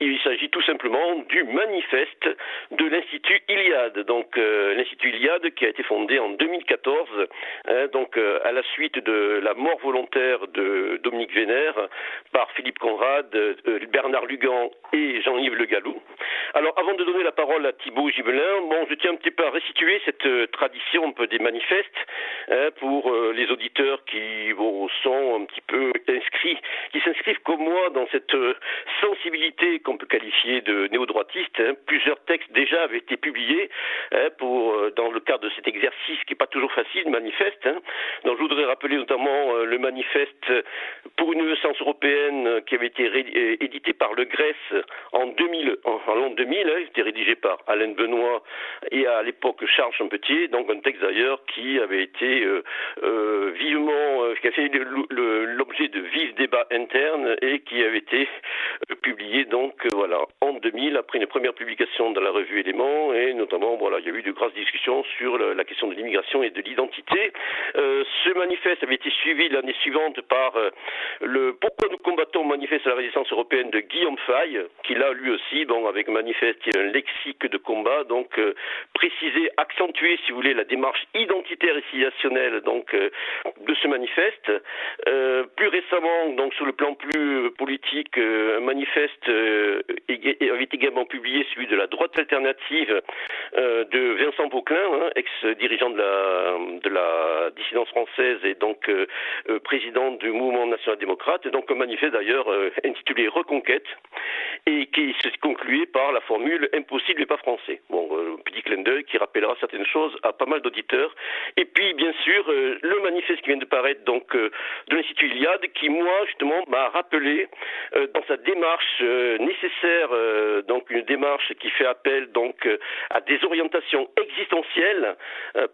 Il s'agit tout simplement du manifeste de l'Institut Iliade. Donc euh, l'Institut Iliade qui a été fondé en 2014, hein, donc euh, à la suite de la mort volontaire de Dominique Vénère par Philippe Conrad, euh, Bernard Lugan et Jean-Yves Le Gallou. Alors avant de donner la parole à Thibaut Gibelin. Bon, je tiens un petit peu à restituer cette euh, tradition des manifestes hein, pour les auditeurs qui sont un petit peu inscrits, qui s'inscrivent comme moi dans cette sensibilité qu'on peut qualifier de néo-droitiste. Hein. Plusieurs textes déjà avaient été publiés pour dans le cadre de cet exercice qui n'est pas toujours facile, manifeste. Donc je voudrais rappeler notamment le manifeste pour une naissance européenne qui avait été édité par le Grèce en 2000, en l'an 2000, était rédigé par Alain Benoît et à l'époque Charles Champetier, donc un texte d'ailleurs qui avait été euh, euh, vivement, euh, qui a fait l'objet de vifs débats internes et qui avait été publié donc voilà en 2000 après une première publication dans la revue Éléments et notamment voilà il y a eu de grosses discussions sur la question de l'immigration et de l'identité. Ce manifeste avait été suivi l'année suivante par le Pourquoi nous combattons manifeste à la résistance européenne de Guillaume Faye, qui là lui aussi bon avec manifeste il y a un lexique de combat, donc euh, préciser, accentuer, si vous voulez, la démarche identitaire et civilisationnelle donc euh, de ce manifeste. Euh, plus récemment, donc sur le plan plus politique, un manifeste avait également publié celui de la droite alternative de Vincent Vauclin, hein, ex-dirigeant de la, de la dissidence française et donc président du mouvement national-démocrate, donc un manifeste d'ailleurs intitulé Reconquête et qui se concluait par la formule impossible et pas français. Bon, euh, petit clin d'œil qui rappellera certaines choses à pas mal d'auditeurs. Et puis, bien sûr, euh, le manifeste qui vient de paraître donc euh, de l'Institut Iliade, qui moi justement m'a rappelé dans sa démarche nécessaire, donc une démarche qui fait appel donc à des orientations existentielles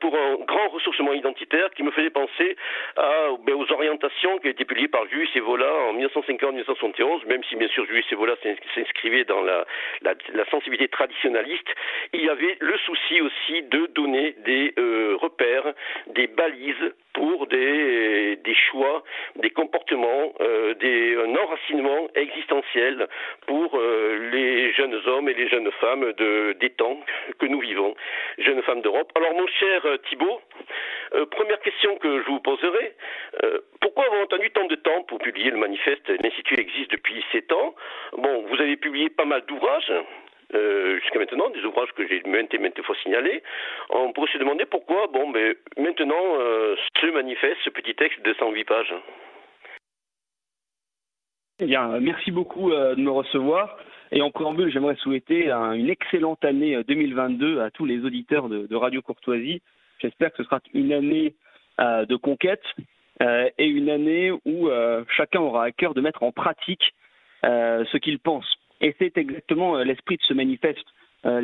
pour un grand ressourcement identitaire, qui me faisait penser ben, aux orientations qui ont été publiées par Jules Evola en 1950-1971, même si bien sûr Jules Evola s'inscrivait dans la, la, sensibilité traditionnaliste, il y avait le souci aussi de donner des euh, repères, des balises pour des, des choix, des comportements, euh, des, un enracinement existentiel pour euh, les jeunes hommes et les jeunes femmes de, des temps que nous vivons, jeunes femmes d'Europe. Alors mon cher Thibault, première question que je vous poserai, pourquoi avoir entendu tant de temps pour publier le manifeste? L'Institut existe depuis sept ans. Bon, vous avez publié pas mal d'ouvrages, euh, jusqu'à maintenant, des ouvrages que j'ai maintes et maintes fois signalés, on pourrait se demander pourquoi, bon, mais maintenant, euh, ce manifeste, ce petit texte de 108 pages. Eh bien, merci beaucoup euh, de me recevoir. Et en préambule, j'aimerais souhaiter une excellente année 2022 à tous les auditeurs de Radio Courtoisie. J'espère que ce sera une année de conquête et une année où chacun aura à cœur de mettre en pratique ce qu'il pense. Et c'est exactement euh, l'esprit de ce manifeste, euh,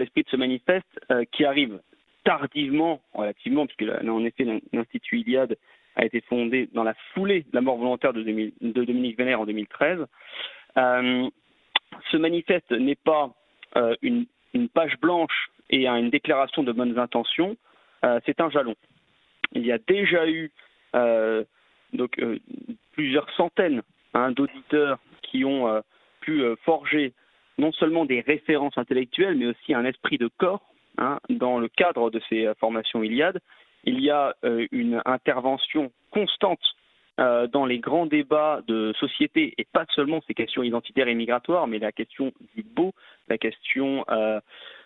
euh, qui arrive tardivement, relativement, puisque en effet, l'Institut Iliade a été fondé dans la foulée de la mort volontaire de, Dominique Vénère en 2013. ce manifeste n'est pas une une page blanche et une déclaration de bonnes intentions, c'est un jalon. Il y a déjà eu donc plusieurs centaines hein, d'auditeurs qui ont pu forger non seulement des références intellectuelles, mais aussi un esprit de corps hein, dans le cadre de ces formations Iliade. Il y a une intervention constante euh, dans les grands débats de société, et pas seulement ces questions identitaires et migratoires, mais la question du beau, la question euh,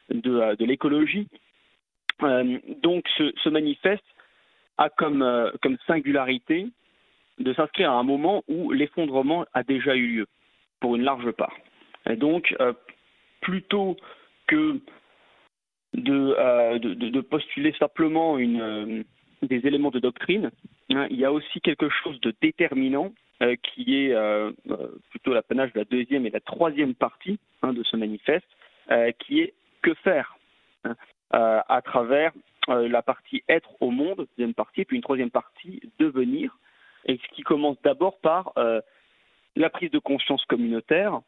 de, l'écologie. Euh, donc ce, manifeste a comme singularité de s'inscrire à un moment où l'effondrement a déjà eu lieu, pour une large part. Et donc, plutôt que de, de, de, postuler simplement une, des éléments de doctrine, hein, il y a aussi quelque chose de déterminant euh, qui est euh, euh, plutôt l'apanage de la deuxième et la troisième partie hein, de ce manifeste, qui est que faire hein, à travers la partie être au monde, deuxième partie, puis une troisième partie devenir, et ce qui commence d'abord par la prise de conscience communautaire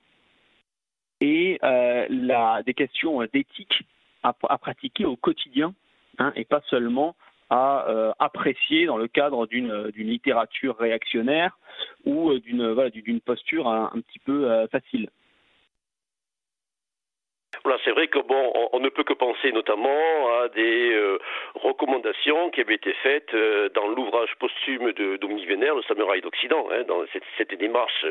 et la, des questions d'éthique à, pratiquer au quotidien, et pas seulement à euh, apprécier dans le cadre d'une euh, littérature réactionnaire ou euh, d'une posture un, petit peu facile. Voilà, c'est vrai que bon, on, ne peut que penser notamment à des euh, recommandations qui avaient été faites euh, dans l'ouvrage posthume de Dominique Vénère, le Samouraï d'Occident. Hein, dans cette, cette démarche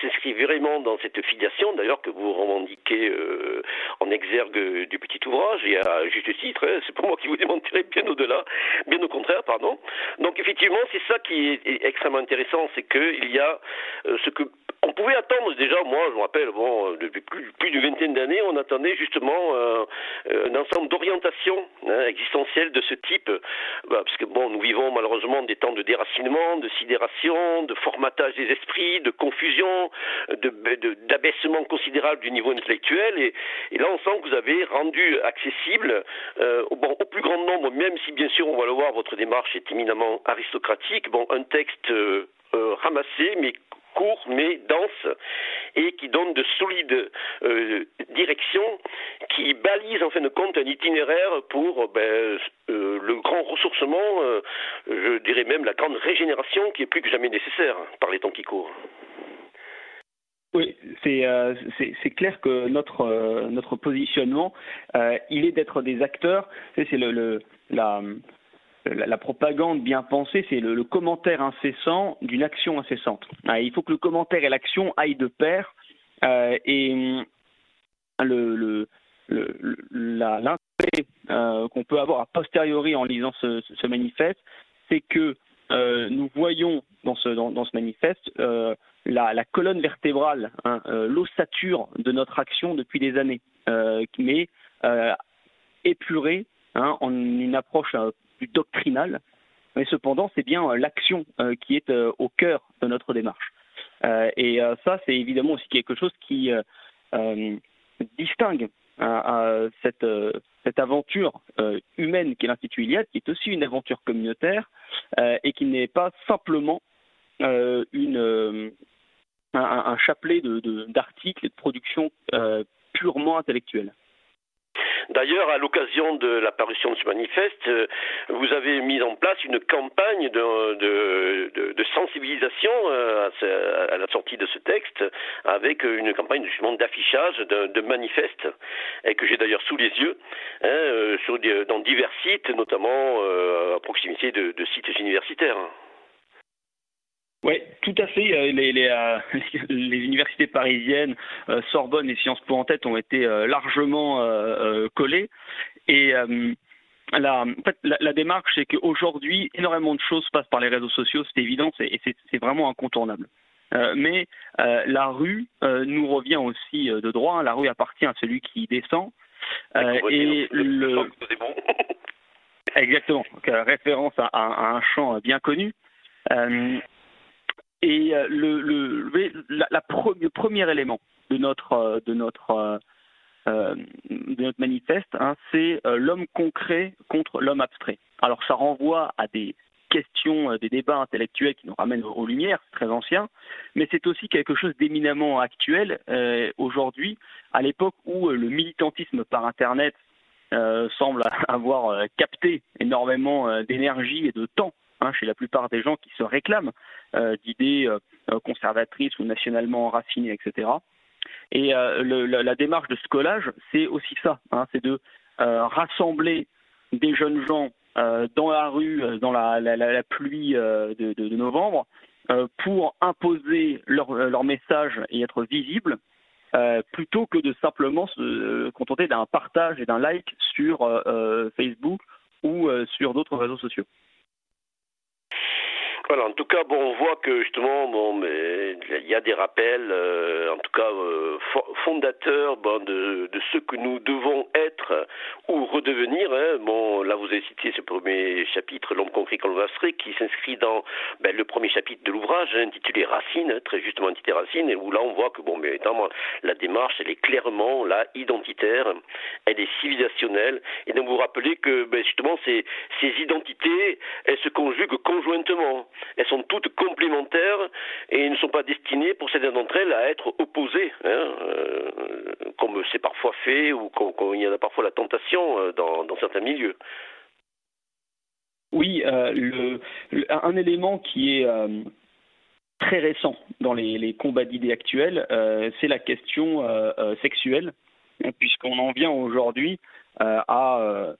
s'inscrit vraiment dans cette filiation, d'ailleurs, que vous revendiquez euh, en exergue du petit ouvrage, et à juste titre. Hein, c'est pour moi qui vous démentirai bien au-delà, bien au contraire, pardon. Donc effectivement, c'est ça qui est, extrêmement intéressant, c'est qu'il y a ce que on pouvait attendre. Déjà, moi je me rappelle, bon, depuis plus, d'une vingtaine d'années, on attendait justement euh, un ensemble d'orientations hein, existentielles de ce type, bah, parce que bon, nous vivons malheureusement des temps de déracinement, de sidération, de formatage des esprits, de confusion, d'abaissement de, considérable du niveau intellectuel, et, là on sent que vous avez rendu accessible euh, au, plus grand nombre, même si bien sûr on va le voir, votre démarche est éminemment aristocratique, bon, un texte euh, euh ramassé mais court mais dense et qui donne de solides euh, directions qui balisent en fin de compte un itinéraire pour ben, euh, le grand ressourcement, euh, je dirais même la grande régénération qui est plus que jamais nécessaire par les temps qui courent. Oui, c'est euh, clair que notre euh, notre positionnement, euh, il est d'être des acteurs. C'est la, la, propagande bien pensée, c'est le, commentaire incessant d'une action incessante. Il faut que le commentaire et l'action aillent de pair. Euh, et le, l'intérêt euh, qu'on peut avoir a posteriori en lisant ce, manifeste, c'est que euh, nous voyons dans ce, manifeste la, la, colonne vertébrale, hein, l'ossature de notre action depuis des années, mais épurée hein, en une approche plus doctrinal, mais cependant c'est bien euh, l'action euh, qui est euh, au cœur de notre démarche. et ça, c'est évidemment aussi quelque chose qui distingue cette, cette, aventure humaine qu'est l'Institut Iliade, qui est aussi une aventure communautaire et qui n'est pas simplement une, un, chapelet d'articles de, et de productions purement intellectuelles. D'ailleurs, à l'occasion de la parution de ce manifeste, euh, vous avez mis en place une campagne de, sensibilisation euh, à, la sortie de ce texte, avec une campagne justement d'affichage de, manifestes, et que j'ai d'ailleurs sous les yeux, hein, euh, dans divers sites, notamment à proximité de, sites universitaires. Oui, tout à fait. Euh, les, les, euh, les universités parisiennes, euh, Sorbonne et Sciences Po en tête, ont été largement collées. Et la, en fait, la, la démarche, c'est qu'aujourd'hui, énormément de choses passent par les réseaux sociaux, c'est évident, et c'est vraiment incontournable. mais la rue nous revient aussi de droit. La rue appartient à celui qui descend. et le... Exactement. Donc, référence à, à, un champ bien connu. Et euh, le, le, la, la le premier élément de notre, euh, de notre, euh, de notre manifeste, hein, c'est l'homme concret contre l'homme abstrait. Alors ça renvoie à des questions, des débats intellectuels qui nous ramènent aux, lumières, c'est très ancien, mais c'est aussi quelque chose d'éminemment actuel aujourd'hui, à l'époque où le militantisme par Internet semble avoir capté énormément d'énergie et de temps hein, chez la plupart des gens qui se réclament d'idées conservatrices ou nationalement enracinées, etc. Et la, démarche de scolage, c'est aussi ça, hein, c'est de rassembler des jeunes gens euh, dans la rue, euh, dans la, pluie euh, de, novembre, pour imposer leur, leur, message et être visible, plutôt que de simplement se contenter d'un partage et d'un like sur Facebook ou sur d'autres réseaux sociaux. Voilà, en tout cas, bon, on voit que justement, bon, il y a des rappels, euh, en tout cas euh, fondateurs, bon, de, de ce que nous devons être ou redevenir. Hein. Bon, là, vous avez cité ce premier chapitre, l'homme concret l'Afrique, qui s'inscrit dans ben, le premier chapitre de l'ouvrage, hein, intitulé Racine, hein, très justement intitulé Racine, et où là, on voit que, bon, mais évidemment, la démarche, elle est clairement là identitaire, elle est civilisationnelle, et donc vous rappelez que, ben, justement, ces, ces identités, elles se conjuguent conjointement. Elles sont toutes complémentaires et ne sont pas destinées, pour certaines d'entre elles, à être opposées, hein, euh, comme c'est parfois fait ou comme, il y en a parfois la tentation euh, dans, certains milieux. Oui, euh, un élément qui est très récent dans les, combats d'idées actuels, c'est la question sexuelle, hein, puisqu'on en vient aujourd'hui à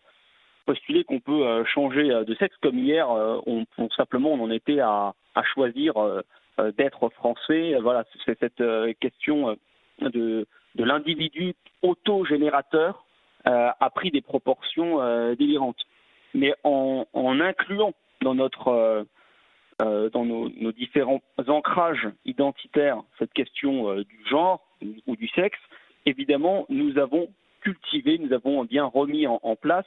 postuler qu'on peut euh, changer euh, de sexe comme hier, euh, on, simplement on en était à, choisir d'être français. Voilà, c'est cette question de, l'individu autogénérateur a pris des proportions délirantes. Mais en, incluant dans notre dans nos, différents ancrages identitaires cette question du genre ou du sexe, évidemment, nous avons cultivé, nous avons bien remis en place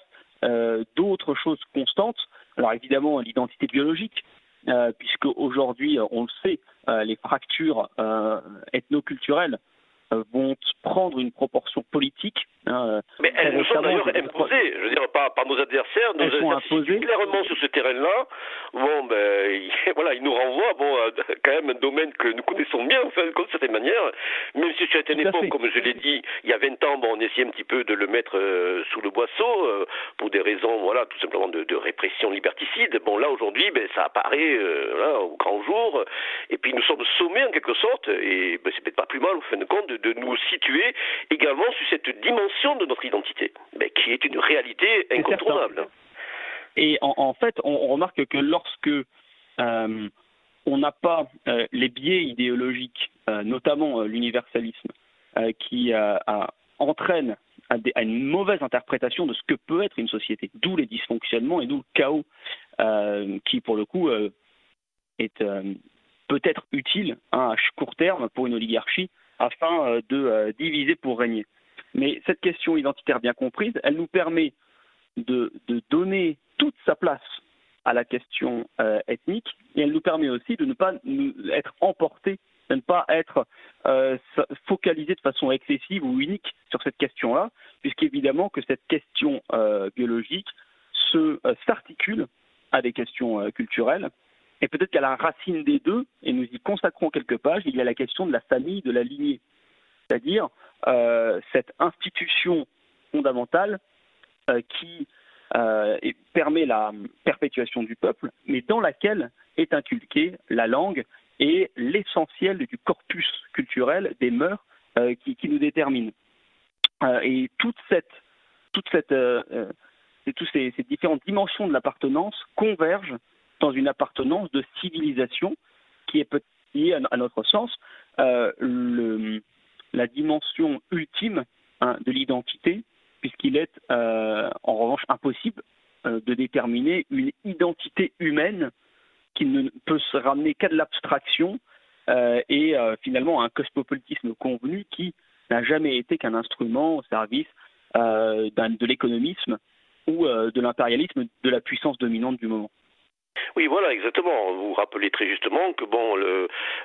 d'autres choses constantes. Alors évidemment l'identité biologique, euh, puisque aujourd'hui on le sait, euh, les fractures ethnoculturelles vont prendre une proproportion politique. Hein, mais elles nous sont d'ailleurs imposées, je veux dire, par, par nos adversaires, nos elles sont imposées. clairement sur ce terrain-là. Bon, ben, voilà, ils nous renvoient, bon, à quand même un domaine que nous connaissons bien, enfin, de certaine manière, même si c'était une époque, comme je l'ai dit, il y a 20 ans, bon, on essayait un petit peu de le mettre euh, sous le boisseau, euh, pour des raisons, voilà, tout simplement de, de répression liberticide. Bon, là, aujourd'hui, ben, ça apparaît, euh, au grand jour, et puis nous sommes sommés, en quelque sorte, et ben, c'est peut-être pas plus mal, au fin de compte, de, de nous situer également sur cette dimension de notre identité, mais qui est une réalité incontournable. Et en, fait, on, remarque que lorsque euh, on n'a pas euh, les biais idéologiques, euh, notamment l'universalisme, qui entraîne à, à, une mauvaise interprétation de ce que peut être une société, d'où les dysfonctionnements et d'où le chaos, qui pour le coup est peut-être utile hein, à court terme pour une oligarchie afin de diviser pour régner. Mais cette question identitaire bien comprise, elle nous permet de, donner toute sa place à la question euh, ethnique et elle nous permet aussi de ne pas être emporté, de ne pas être euh, focalisé de façon excessive ou unique sur cette question-là, puisqu'évidemment que cette question euh, biologique se s'articule à des questions culturelles. Et peut-être qu'à la racine des deux, et nous y consacrons quelques pages, il y a la question de la famille, de la lignée c'est-à-dire euh, cette institution fondamentale euh, qui euh, permet la perpétuation du peuple, mais dans laquelle est inculquée la langue et l'essentiel du corpus culturel des mœurs qui, nous déterminent. et toutes ces, différentes dimensions de l'appartenance convergent dans une appartenance de civilisation qui est, qui à, notre sens, le, la dimension ultime hein, de l'identité, puisqu'il est euh, en revanche impossible euh, de déterminer une identité humaine qui ne peut se ramener qu'à de l'abstraction euh, et finalement à un cosmopolitisme convenu qui n'a jamais été qu'un instrument au service de l'économisme ou de l'impérialisme de la puissance dominante du moment. Oui, voilà, exactement. Vous rappelez très justement que bon,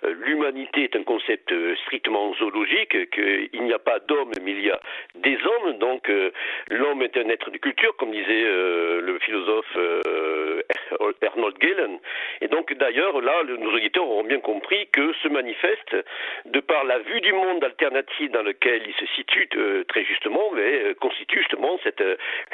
l'humanité est un concept strictement zoologique, qu'il n'y a pas d'hommes, mais il y a des hommes. Donc, l'homme est un être de culture, comme disait le philosophe Arnold Galen. Et donc, d'ailleurs, là, nos auditeurs auront bien compris que ce manifeste, de par la vue du monde alternative dans lequel il se situe très justement, mais constitue justement cette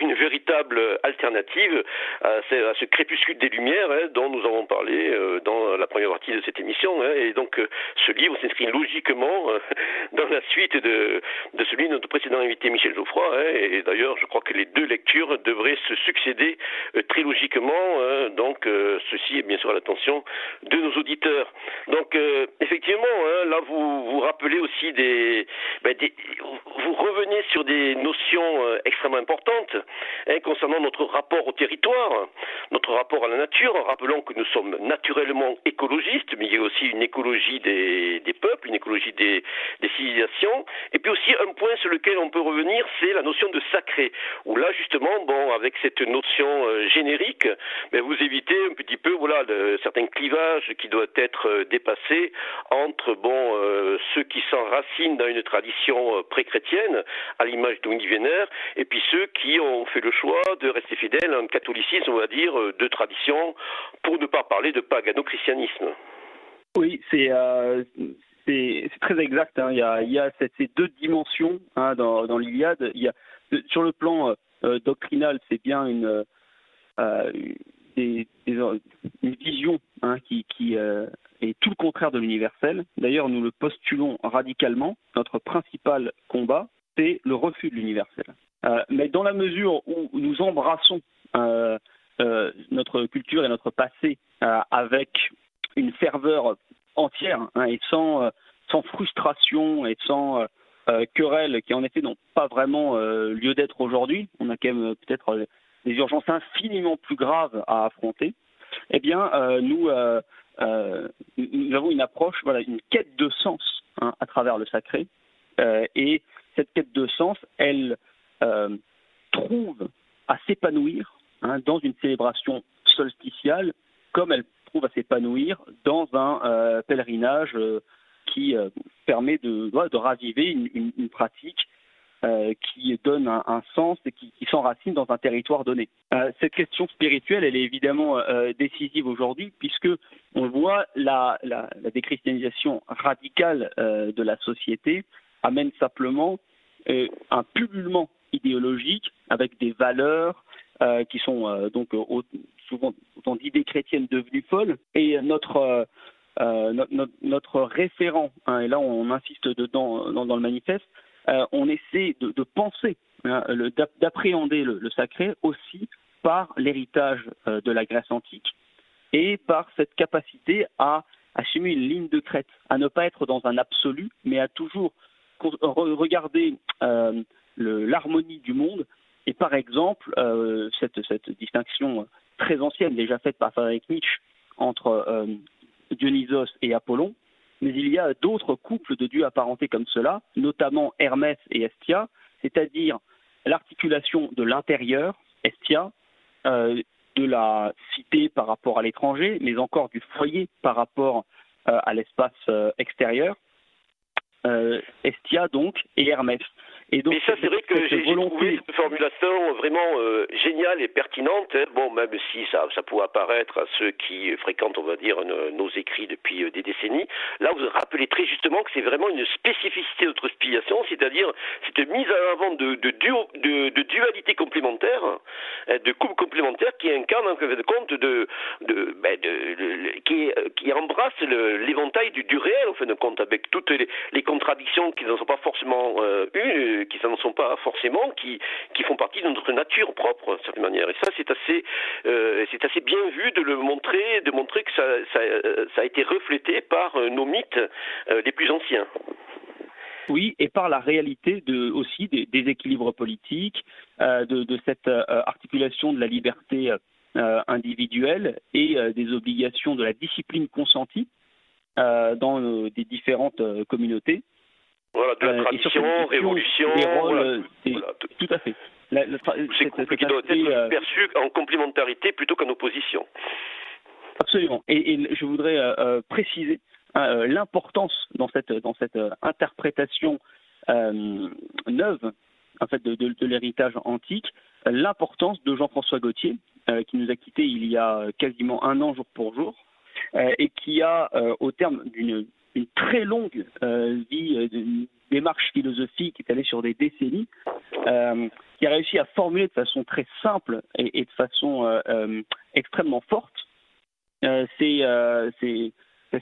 une véritable alternative à, ce crépuscule des Lumières hein, dont nous avons parlé euh, dans la première partie de cette émission. Hein. et donc, euh, ce livre s'inscrit logiquement euh, dans la suite de, celui de notre précédent invité Michel Geoffroy. Hein. et, d'ailleurs, je crois que les deux lectures devraient se succéder très logiquement. donc, ceci est bien sûr à l'attention de nos auditeurs. Donc, effectivement, là, vous vous rappelez aussi des, ben, des, vous revenez sur des notions extrêmement importantes concernant notre rapport au territoire, notre rapport à la nature. Rappelons que nous sommes naturellement écologistes, mais il y a aussi une écologie des, peuples, une écologie des, civilisations. Et puis aussi un point sur lequel on peut revenir, c'est la notion de sacré. Où là, justement, bon, avec cette notion euh, générique, ben, vous évitez un petit peu, voilà, certains clivages qui doivent être euh, dépassés entre, bon, euh, ceux qui s'enracinent dans une tradition pré-chrétienne, à l'image d'Ungi Vénère, et puis ceux qui ont fait le choix de rester fidèles à un catholicisme, on va dire, de tradition, pour ne pas parler de pagano-christianisme. Oui, c'est euh, très exact. Hein. Il y a, il y a ces deux dimensions hein, dans, dans l'Iliade. Sur le plan euh, doctrinal, c'est bien une, euh, une vision hein, qui est tout le contraire de l'universel. D'ailleurs, nous le postulons radicalement. Notre principal combat, c'est le refus de l'universel. mais dans la mesure où nous embrassons euh, notre culture et notre passé euh, avec une ferveur entière hein, et sans, euh, sans frustration et sans querelle qui en effet n'ont pas vraiment lieu d'être aujourd'hui. On a quand même peut-être des urgences infiniment plus graves à affronter. Eh bien, nous, nous avons une approche, voilà, une quête de sens hein, à travers le sacré. et cette quête de sens, elle trouve à s'épanouir Hein, dans une célébration solsticiale, comme elle trouve à s'épanouir dans un euh, pèlerinage euh, qui euh, permet de, raviver une, pratique qui donne un, sens et qui, s'enracine dans un territoire donné. cette question spirituelle, elle est évidemment décisive aujourd'hui, puisque on voit la, la, la déchristianisation radicale de la société amène simplement un pullulement idéologique avec des valeurs, euh, qui sont euh, donc souvent autant d'idées chrétiennes devenues folles. Et notre euh, notre, référent, hein, et là on insiste dedans dans, dans le manifeste, on essaie de, de penser, hein, d'appréhender le, le, sacré aussi par l'héritage de la Grèce antique et par cette capacité à assumer une ligne de crête, à ne pas être dans un absolu, mais à toujours regarder l'harmonie du monde et par exemple, euh, cette, distinction très ancienne, déjà faite par Frédéric Nietzsche, entre euh, Dionysos et Apollon, mais il y a d'autres couples de dieux apparentés comme cela, notamment Hermès et Estia, c'est-à-dire l'articulation de l'intérieur, Estia, euh, de la cité par rapport à l'étranger, mais encore du foyer par rapport à l'espace extérieur, Estia donc, et Hermès. Mais ça, c'est vrai que j'ai trouvé cette formulation vraiment euh, géniale et pertinente. Hein. Bon, même si ça, ça peut apparaître à ceux qui fréquentent, on va dire, nos, écrits depuis euh, des décennies. Là, vous rappelez très justement que c'est vraiment une spécificité de notre spiation, c'est-à-dire cette mise en avant de, de, de, de dualité complémentaire, hein, de couple complémentaire qui incarne en fin de compte de, de, ben qui, qui embrasse l'éventail du, du réel en fin de compte, avec toutes les, les contradictions qui ne sont pas forcément euh, une qui n'en sont pas forcément, qui, qui font partie de notre nature propre, de certaine manière. Et ça, c'est assez, euh, assez bien vu de le montrer, de montrer que ça, ça, ça a été reflété par euh, nos mythes euh, les plus anciens. Oui, et par la réalité de, aussi des, des équilibres politiques, euh, de, cette euh, articulation de la liberté euh, individuelle et des obligations de la discipline consentie dans des différentes communautés. Voilà, de la euh, tradition, rôles, voilà, tout, à fait. C'est qui doit être euh, perçu en complémentarité plutôt qu'en opposition. Absolument. Et, je voudrais préciser hein, l'importance dans cette, dans cette interprétation neuve en fait, de, de l'héritage antique, l'importance de Jean-François Gauthier, qui nous a quittés il y a quasiment un an jour pour jour, et qui a, au terme d'une une très longue euh, vie, euh, d'une démarche philosophique qui est allée sur des décennies, euh, qui a réussi à formuler de façon très simple et, de façon extrêmement forte c'est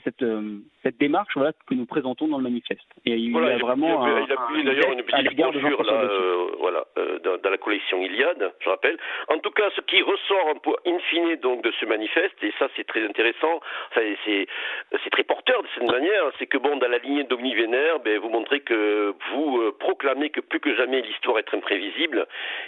cette, euh, cette démarche voilà, que nous présentons dans le manifeste. Et il y a vraiment il a, publié d'ailleurs une petite brochure là, euh, voilà, euh, dans, la collection Iliade, je rappelle. En tout cas, ce qui ressort in fine donc de ce manifeste, et ça c'est très intéressant, enfin, c'est très porteur de cette manière, c'est que bon, dans la lignée d'Omni Vénère, ben, vous montrez que vous proclamez que plus que jamais l'histoire est imprévisible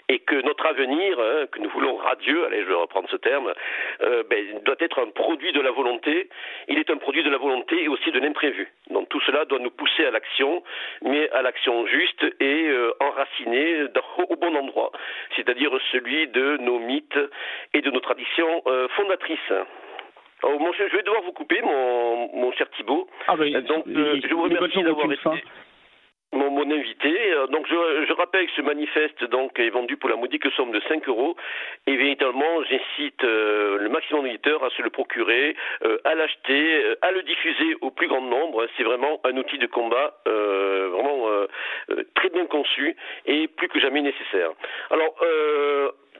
et que notre avenir, hein, que nous voulons radieux, allez, je vais reprendre ce terme, ben, doit être un produit de la volonté. Il est un produit de la volonté et aussi de l'imprévu. Donc tout cela doit nous pousser à l'action, mais à l'action juste et euh, enracinée au bon endroit, c'est-à-dire celui de nos mythes et de nos traditions euh, fondatrices. Oh, je vais devoir vous couper, mon, cher Thibault. Ah, Donc, euh, je vous remercie d'avoir été mon, mon, invité. Euh, donc je, je, rappelle que ce manifeste donc est vendu pour la modique somme de 5 euros et véritablement j'incite euh, le maximum d'éditeurs à se le procurer, euh, à l'acheter, à le diffuser au plus grand nombre. C'est vraiment un outil de combat vraiment très bien conçu et plus que jamais nécessaire. Alors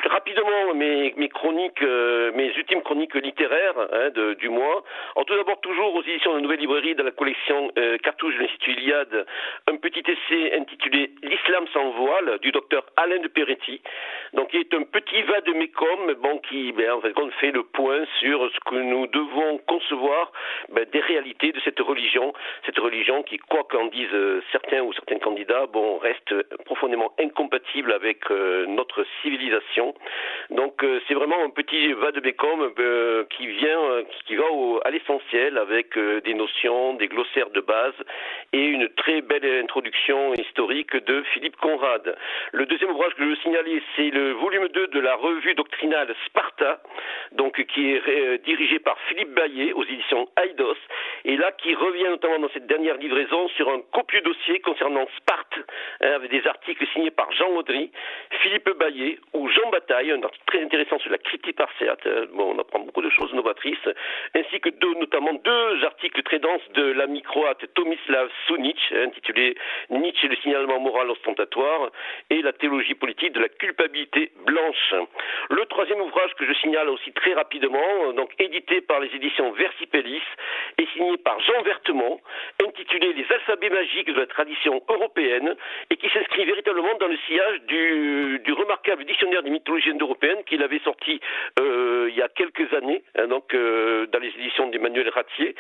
rapidement mes, chroniques, euh, mes ultimes chroniques littéraires hein, du mois. Alors tout d'abord toujours aux éditions de Nouvelle Librairie de la collection euh, Cartouche de l'Institut Iliade, un petit essai intitulé L'islam sans voile du docteur Alain de Peretti, donc qui est un petit va de mécom, bon qui ben, en fait, on fait le point sur ce que nous devons concevoir ben, des réalités de cette religion, cette religion qui, quoi qu'en disent euh, certains ou certains candidats, bon reste profondément incompatible avec notre civilisation donc euh, c'est vraiment un petit va de Bécom euh, qui vient, euh, qui va à l'essentiel avec des notions, des glossaires de base et une très belle introduction historique de Philippe Conrad. Le deuxième ouvrage que je veux signaler, c'est le volume 2 de la revue doctrinale Sparta, donc qui est dirigé par Philippe Baillet aux éditions Aidos, et là qui revient notamment dans cette dernière livraison sur un copieux dossier concernant Sparte, hein, avec des articles signés par Jean Audry, Philippe Baillet ou Jean Bataille, un article très intéressant sur la critique par Bon, on apprend beaucoup de choses novatrices, ainsi que deux, notamment deux articles très denses de l'ami croate Tomislav Sunic, intitulé Nietzsche le signalement moral ostentatoire et la théologie politique de la culpabilité blanche. Le troisième ouvrage que je signale aussi très rapidement, donc édité par les éditions Versipellis et signé par Jean Vertemont, intitulé Les alphabets magiques de la tradition européenne et qui s'inscrit véritablement dans le sillage du, du remarquable dictionnaire des mythologie européenne qu'il avait sorti euh, il y a quelques années, hein, donc euh, dans les éditions d'Emmanuel Ratier.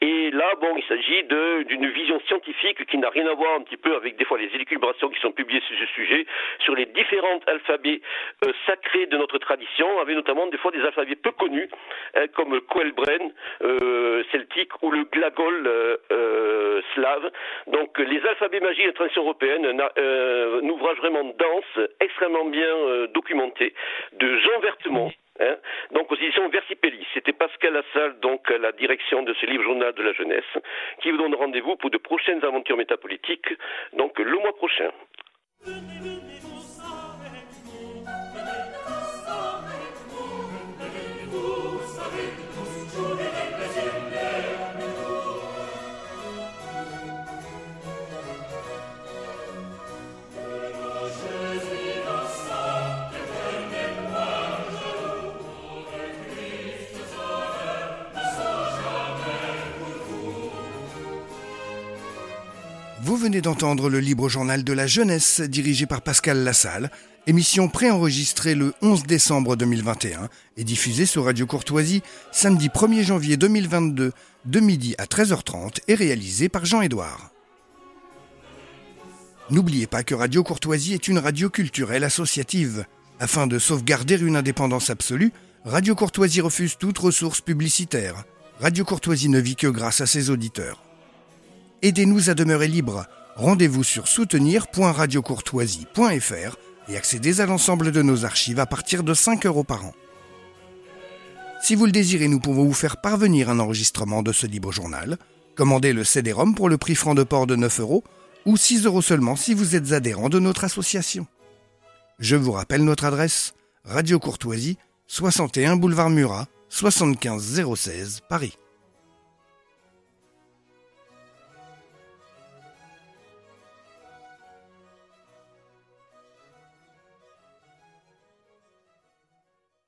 Et là, bon, il s'agit d'une vision scientifique qui n'a rien à voir un petit peu avec des fois les élucubrations qui sont publiées sur ce sujet, sur les différents alphabets euh, sacrés de notre tradition, avec notamment des fois des alphabets peu connus, hein, comme Coelbren celtique ou le glagol slave. Donc les alphabets magiques de la tradition européenne, un ouvrage vraiment dense, extrêmement bien documenté, de Jean Vertemont. Hein, donc aux éditions Versipelli. C'était Pascal Lassalle, donc à la direction de ce livre journal de la jeunesse, qui vous donne rendez-vous pour de prochaines aventures métapolitiques, donc le mois prochain. Vous venez d'entendre le libre journal de la jeunesse dirigé par Pascal Lassalle, émission préenregistrée le 11 décembre 2021 et diffusée sur Radio Courtoisie samedi 1er janvier 2022 de midi à 13h30 et réalisée par Jean-Édouard. N'oubliez pas que Radio Courtoisie est une radio culturelle associative. Afin de sauvegarder une indépendance absolue, Radio Courtoisie refuse toute ressource publicitaire. Radio Courtoisie ne vit que grâce à ses auditeurs. Aidez-nous à demeurer libres. Rendez-vous sur soutenir.radiocourtoisie.fr et accédez à l'ensemble de nos archives à partir de 5 euros par an. Si vous le désirez, nous pouvons vous faire parvenir un enregistrement de ce libre journal. Commandez le CD-ROM pour le prix franc de port de 9 euros ou 6 euros seulement si vous êtes adhérent de notre association. Je vous rappelle notre adresse Radio Courtoisie, 61 boulevard Murat, 75 016 Paris.